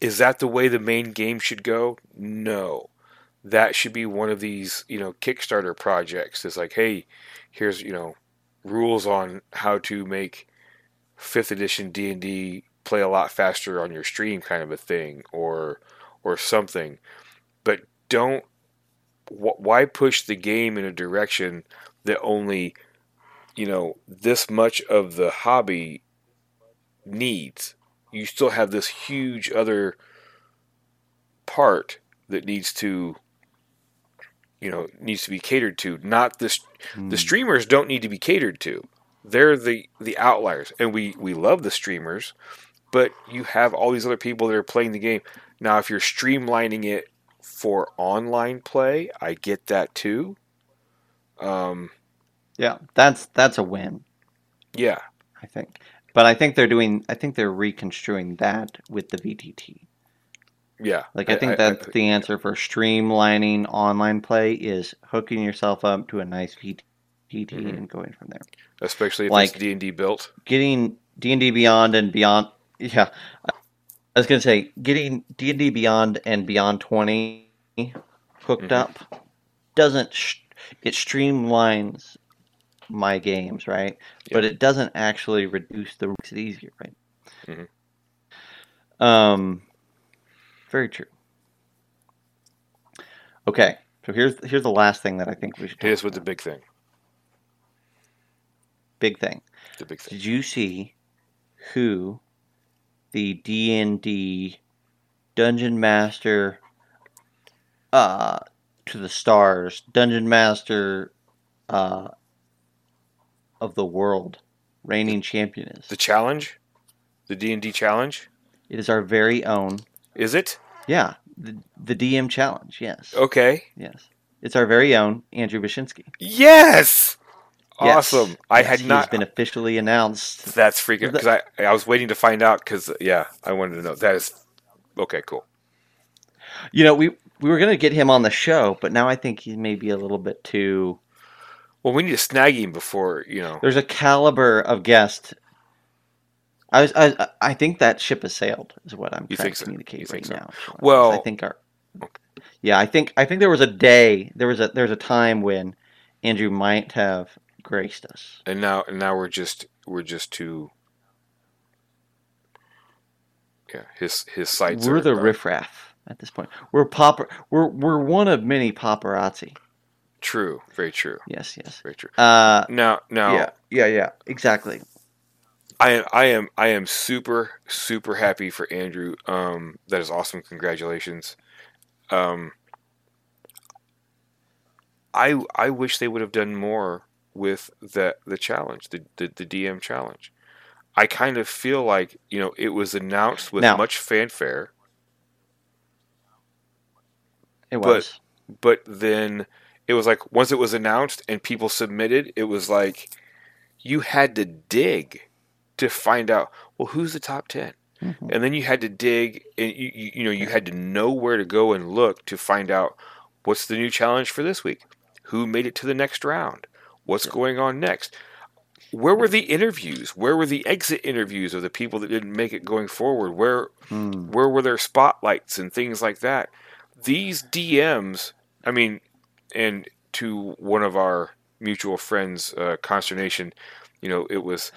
is that the way the main game should go? No, that should be one of these you know Kickstarter projects. It's like, hey, here's you know rules on how to make fifth edition D and D play a lot faster on your stream, kind of a thing, or or something. But don't wh- why push the game in a direction that only you know this much of the hobby needs you still have this huge other part that needs to you know needs to be catered to not this Hmm. the streamers don't need to be catered to they're the the outliers and we we love the streamers but you have all these other people that are playing the game now if you're streamlining it for online play i get that too um Yeah, that's that's a win, yeah I think. But I think they're doing. I think they're reconstruing that with the VTT. yeah Like I think that's the answer for streamlining online play is hooking yourself up to a nice VTT Mhm. and going from there. especially if like- it's d&d built Getting D and D Beyond and Beyond. Yeah, I was gonna say getting D and D Beyond and Beyond Twenty hooked Mhm. up doesn't. Sh- it streamlines my games, right? But it doesn't actually reduce the makes it easier, right? Mhm. Um, very true. Okay, so here's here's the last thing that I think we should. us with the big thing big thing. the big thing Did you see who the D and D Dungeon Master uh to the stars Dungeon Master uh of the world reigning champion is? the challenge the d&d challenge It is our very own is it yeah, the, the DM challenge, yes. okay Yes. It's our very own Andrew Bashinsky. yes Yes. awesome i Yes, had not been officially announced. That's freaking because I I was waiting to find out because yeah I wanted to know that is okay cool You know, we we were gonna get him on the show, but now I think he may be a little bit too well we need to snag him before you know There's a caliber of guest. I was, I, I think that ship has sailed. Is what I'm You trying to so? communicate You right so? now. Well- I think our, yeah, I think I think there was a day, there was a there's a time when Andrew might have graced us. and now and now we're just we're just too yeah his his sights we're are, the riffraff at this point. We're pop. We're we're one of many paparazzi. true very true Yes, yes. very true Uh, now now yeah, yeah, yeah. Exactly. I am I am I am super super happy for Andrew. Um, that is awesome. Congratulations. Um, I I wish they would have done more with the the challenge, the the, the DM challenge. I kind of feel like you know it was announced with Now- much fanfare, It But- was. but then it was like once it was announced and people submitted, it was like you had to dig to find out well who's the top ten. Mhm. and then you had to dig and you, you, you know you had to know where to go and look to find out what's the new challenge for this week who made it to the next round what's going on next? Where were the interviews? Where were the exit interviews of the people that didn't make it going forward? Where Hmm. where were their spotlights and things like that? These dms i mean and to one of our mutual friends uh, consternation you know it was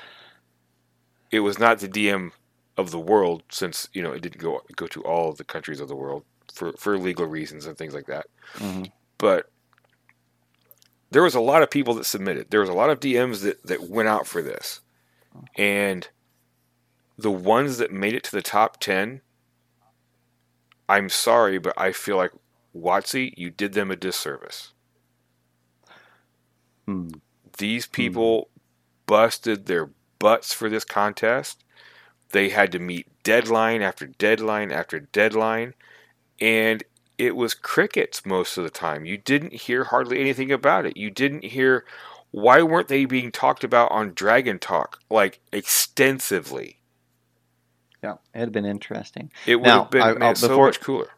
it was not the dm of the world since you know it didn't go go to all the countries of the world for for legal reasons and things like that. Mhm. but there was a lot of people that submitted. There was a lot of dms that that went out for this. And the ones that made it to the top 10 i'm sorry but i feel like WotC you did them a disservice. Hmm. these people busted their butts for this contest. They had to meet deadline after deadline after deadline, and it was crickets most of the time. You didn't hear hardly anything about it. You didn't hear why weren't they being talked about on Dragon Talk like extensively. Yeah, it had been interesting. It would Now, have been I- I'll- so before- much cooler.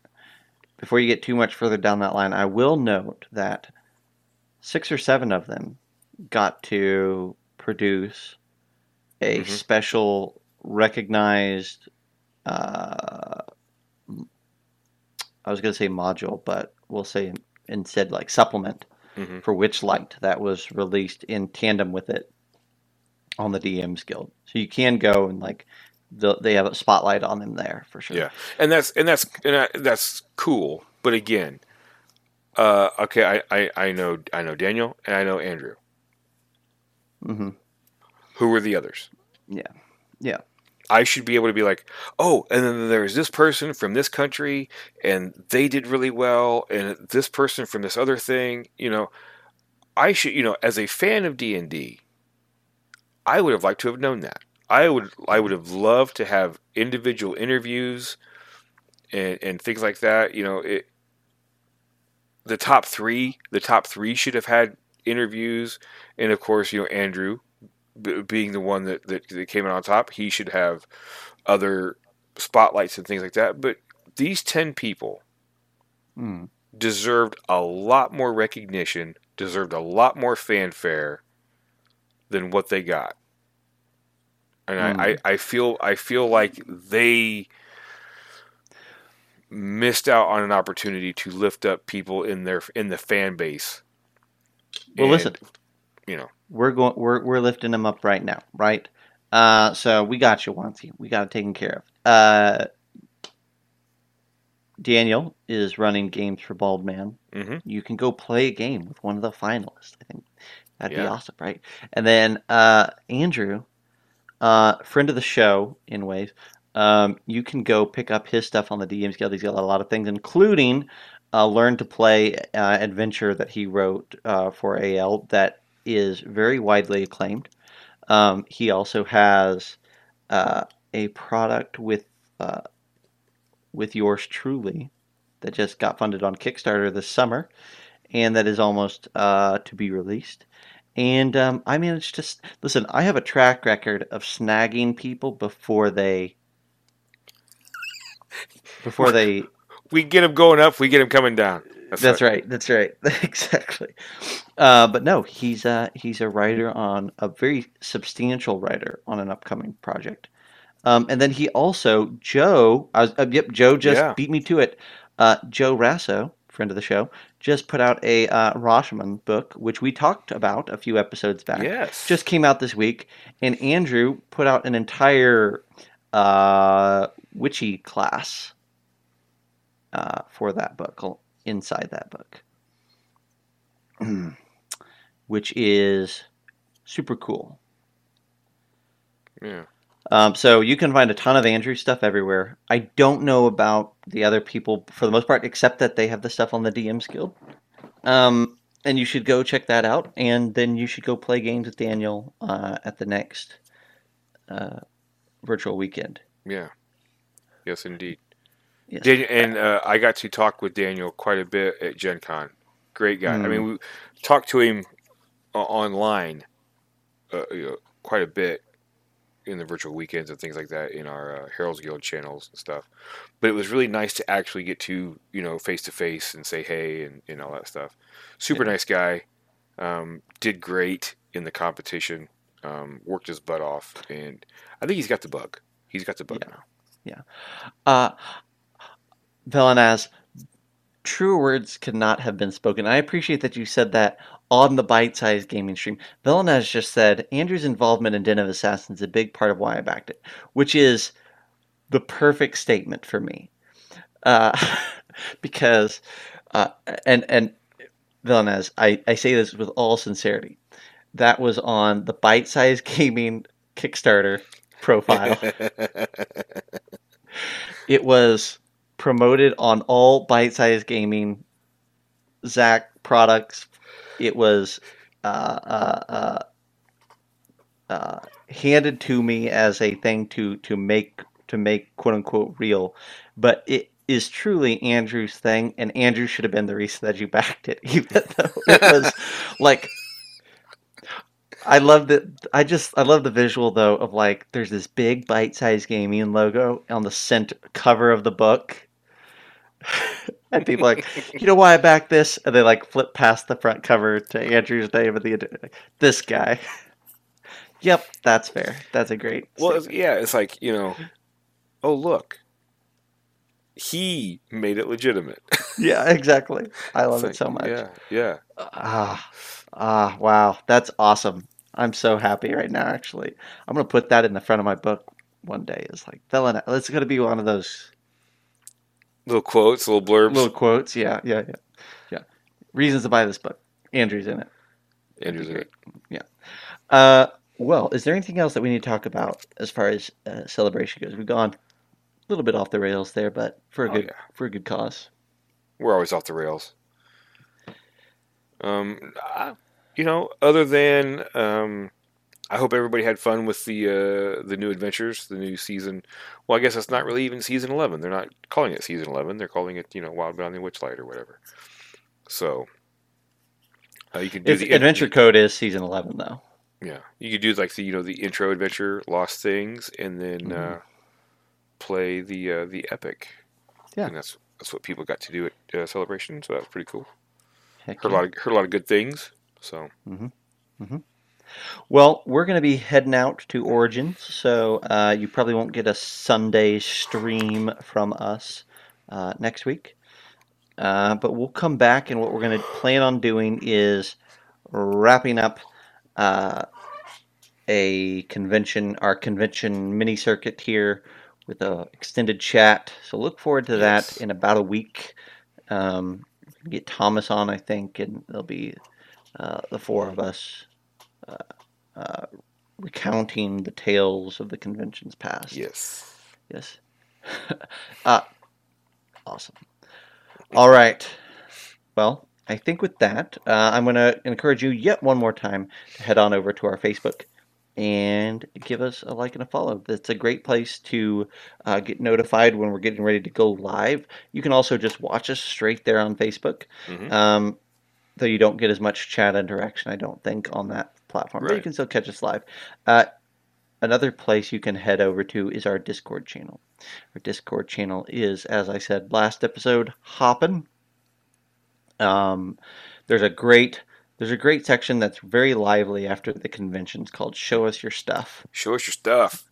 Before you get too much further down that line, I will note that six or seven of them got to produce a Mhm. special recognized uh, I was going to say module, but we'll say instead like supplement Mhm. for Witchlight that was released in tandem with it on the DMs Guild. So you can go and like the, they have a spotlight on them there for sure. Yeah, and that's and that's and I, that's cool. But again, uh, okay, I, I I know I know Daniel and I know Andrew. hmm Who were the others? Yeah. Yeah. I should be able to be like, oh, and then there's this person from this country, and they did really well, and this person from this other thing. You know, I should, you know, as a fan of D and D, I would have liked to have known that. I would, I would have loved to have individual interviews and and things like that. You know, it. The top three, the top three should have had interviews, and of course, you know, Andrew b- being the one that, that, that came out on top, he should have other spotlights and things like that. But these 10 people Mm. deserved a lot more recognition, deserved a lot more fanfare than what they got. And I, I, I feel I feel like they missed out on an opportunity to lift up people in their in the fan base. Well, And, listen, you know, we're going. We're we're lifting them up right now, right? Uh, so we got you, Wanty. We got it taken care of. Uh, Daniel is running games for Baldman. hmm You can go play a game with one of the finalists. I think that'd be awesome, right? And then uh, Andrew, uh, friend of the show in ways, um, you can go pick up his stuff on the DMs Guild. He's got a lot of things, including uh, Learn to Play uh, adventure that he wrote uh, for AL that is very widely acclaimed. Um, he also has uh, a product with uh, with yours truly that just got funded on Kickstarter this summer, and that is almost uh, to be released. And um, I managed to listen. I have a track record of snagging people before they before they we get them going up, we get them coming down. That's, right. That's right. exactly. Uh, but no, he's uh, he's a writer on a very substantial writer on an upcoming project. Um, and then he also Joe. I was, uh, yep, Joe just Yeah. beat me to it. Uh, Joe Rasso, friend of the show, just put out a uh, Rashomon book, which we talked about a few episodes back. Yes. Just came out this week, and Andrew put out an entire uh, witchy class uh, for that book, inside that book, which is super cool. yeah. Um, so you can find a ton of Andrew stuff everywhere. I don't know about the other people for the most part, except that they have the stuff on the DMs Guild. Um, and you should go check that out, and then you should go play games with Daniel uh, at the next uh, virtual weekend. Yeah. Yes, indeed. Yes. Daniel, and uh, I got to talk with Daniel quite a bit at Gen Con. Great guy. I Mm. mean, we talked to him uh, online uh, you know, quite a bit in the virtual weekends and things like that in our uh, Herald's Guild channels and stuff. But it was really nice to actually get to, you know, face to face and say hey and, and all that stuff. Super Yeah. nice guy. Um, did great in the competition. Um, worked his butt off. And I think he's got the bug. He's got the bug Yeah. now. Yeah. Uh, Velanaz, true words could not have been spoken. I appreciate that you said that on the bite-sized gaming stream. Velanaz just said Andrew's involvement in Den of Assassins is a big part of why I backed it, which is the perfect statement for me, uh, because uh, and and Velanaz, I I say this with all sincerity. That was on the bite-sized gaming Kickstarter profile. It was promoted on all bite sized gaming Zac products. It was uh, uh, uh, uh, handed to me as a thing to to make to make quote unquote real, but it is truly Andrew's thing, and Andrew should have been the reason that you backed it, even though it was like. I love the I just I love the visual though of like there's this big bite-sized gaming logo on the center cover of the book. and people like, you know why I backed this? And they like flip past the front cover to Andrew's name and the like, this guy. yep, that's fair. That's a great. Well, it's, yeah, it's like you know, oh look, he made it legitimate. yeah, exactly. I love It's it so much. Yeah, yeah. Ah, ah, wow, that's awesome. I'm so happy right now. Actually, I'm gonna put that in the front of my book one day. It's like, Velen, it's gonna be one of those Little quotes, little blurbs. little quotes. Yeah, yeah, yeah, yeah. Reasons to buy this book. Andrew's in it. Andrew's in it. Uh, Well, is there anything else that we need to talk about as far as uh, celebration goes? We've gone a little bit off the rails there, but for a Oh, good yeah. for a good cause. We're always off the rails. Um, I, you know, other than um, I hope everybody had fun with the uh, the new adventures, the new season. Well, I guess it's not really even season eleven. They're not calling it season eleven. They're calling it, you know, Wild Beyond the Witchlight or whatever. So uh, you can do Its the adventure code is season eleven, though. Yeah, you could do like the you know the intro adventure, Lost Things, and then Mhm. uh, play the uh, the epic. Yeah. and that's that's what people got to do at uh, Celebration. So that's pretty cool. Heck Heard a lot of heard a lot of good things. So Well, we're going to be heading out to Origins, so uh, you probably won't get a Sunday stream from us uh, next week. Uh, but we'll come back, and what we're going to plan on doing is wrapping up uh, a convention, our convention mini circuit here with a extended chat. So look forward to that Yes. in about a week. Um, get Thomas on, I think, and there'll be uh, the four of us recounting the tales of the convention's past. yes, Yes. uh, awesome. All right. Well, I think with that, uh, I'm going to encourage you yet one more time to head on over to our Facebook and give us a like and a follow. That's a great place to uh, get notified when we're getting ready to go live. You can also just watch us straight there on Facebook. Mhm. Um, though you don't get as much chat interaction, I don't think, on that platform. But you can still catch us live. Uh, another place you can head over to is our Discord channel. Our Discord channel is, as I said last episode, hopping. Um, there's a great there's a great section that's very lively after the conventions called "Show Us Your Stuff," show us your stuff.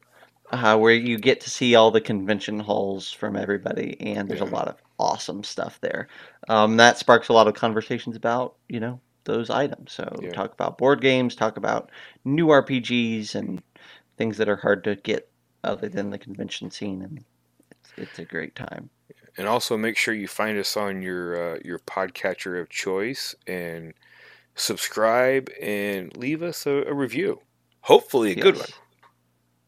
uh, where you get to see all the convention halls from everybody, and there's a lot of awesome stuff there. Um, that sparks a lot of conversations about you know those items. So Yeah. talk about board games, talk about new RPGs, and things that are hard to get other than the convention scene, and it's, it's a great time. And also make sure you find us on your uh, your podcatcher of choice and subscribe and leave us a, a review. Hopefully, a good one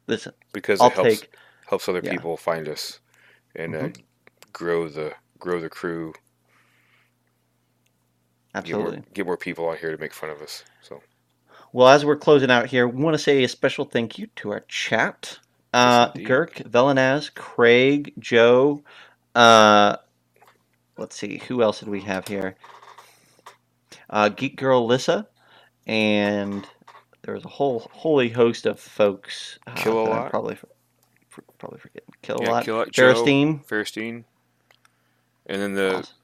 Listen, because I'll it helps take helps other yeah. people find us and uh, Mhm. grow the grow the crew. Get more, absolutely. get more people on here to make fun of us. So Well, as we're closing out here, we want to say a special thank you to our chat. Uh. Girk, Velanaz, Craig, Joe. Uh, let's see, who else did we have here? Uh, Geek Girl Lissa, and there was a whole holy host of folks. Uh, Kill a Lot. probably for, probably forgetting. Kill a yeah, lot. Ferristine. Ferristine, and then the Awesome.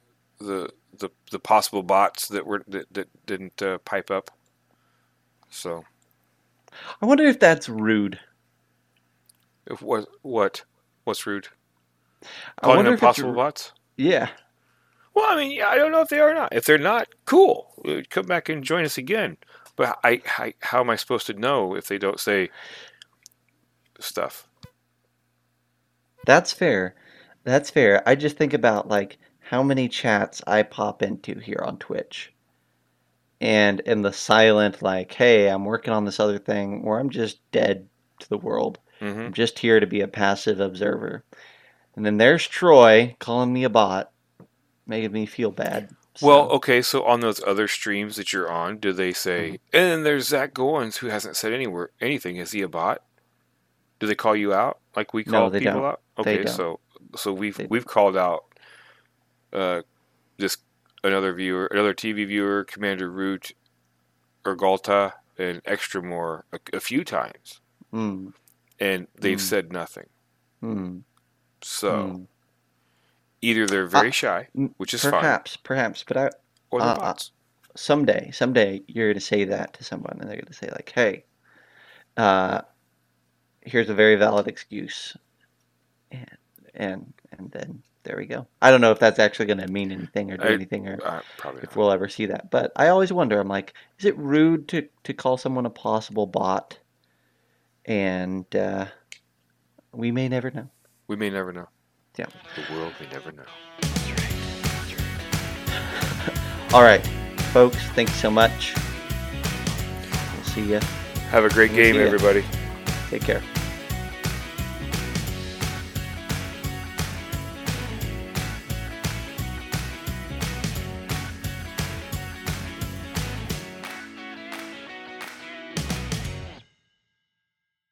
the the the possible bots that were that, that didn't uh, pipe up. So I wonder if that's rude. if what what what's rude? Calling them possible bots? Yeah. Well, I mean, I don't know if they are or not. If they're not, cool. Uh, Come back and join us again. But I, I how am I supposed to know if they don't say stuff? That's fair. That's fair. I just think about like how many chats I pop into here on Twitch. And in the silent like, hey, I'm working on this other thing or I'm just dead to the world. hmm I'm just here to be a passive observer. And then there's Troy calling me a bot, making me feel bad. Well, okay, so on those other streams that you're on, do they say? Mm-hmm. And then there's Zac Goins who hasn't said anywhere anything. Is he a bot? Do they call you out like we No, call they people don't. out? They Okay, don't. so so we've we've called out uh, this another viewer, another TV viewer, Commander Root, Ergalta, and Extra More a, a few times, mm, and they've Mm. said nothing. mm, So mm. either they're very Uh, shy, which is fine, Perhaps, perhaps, but I, or they're uh, uh, bots. someday, someday you're going to say that to someone and they're going to say like, "Hey, uh, here's a very valid excuse," and and and then there we go. I don't know if that's actually going to mean anything or do I- anything or Uh, probably if we'll ever see that. But I always wonder. I'm like, is it rude to to call someone a possible bot? And uh, we may never know. We may never know. Yeah. The world may never know. All right, folks. Thank you so much. We'll see you. Have Have a great We'll game, everybody. Take care.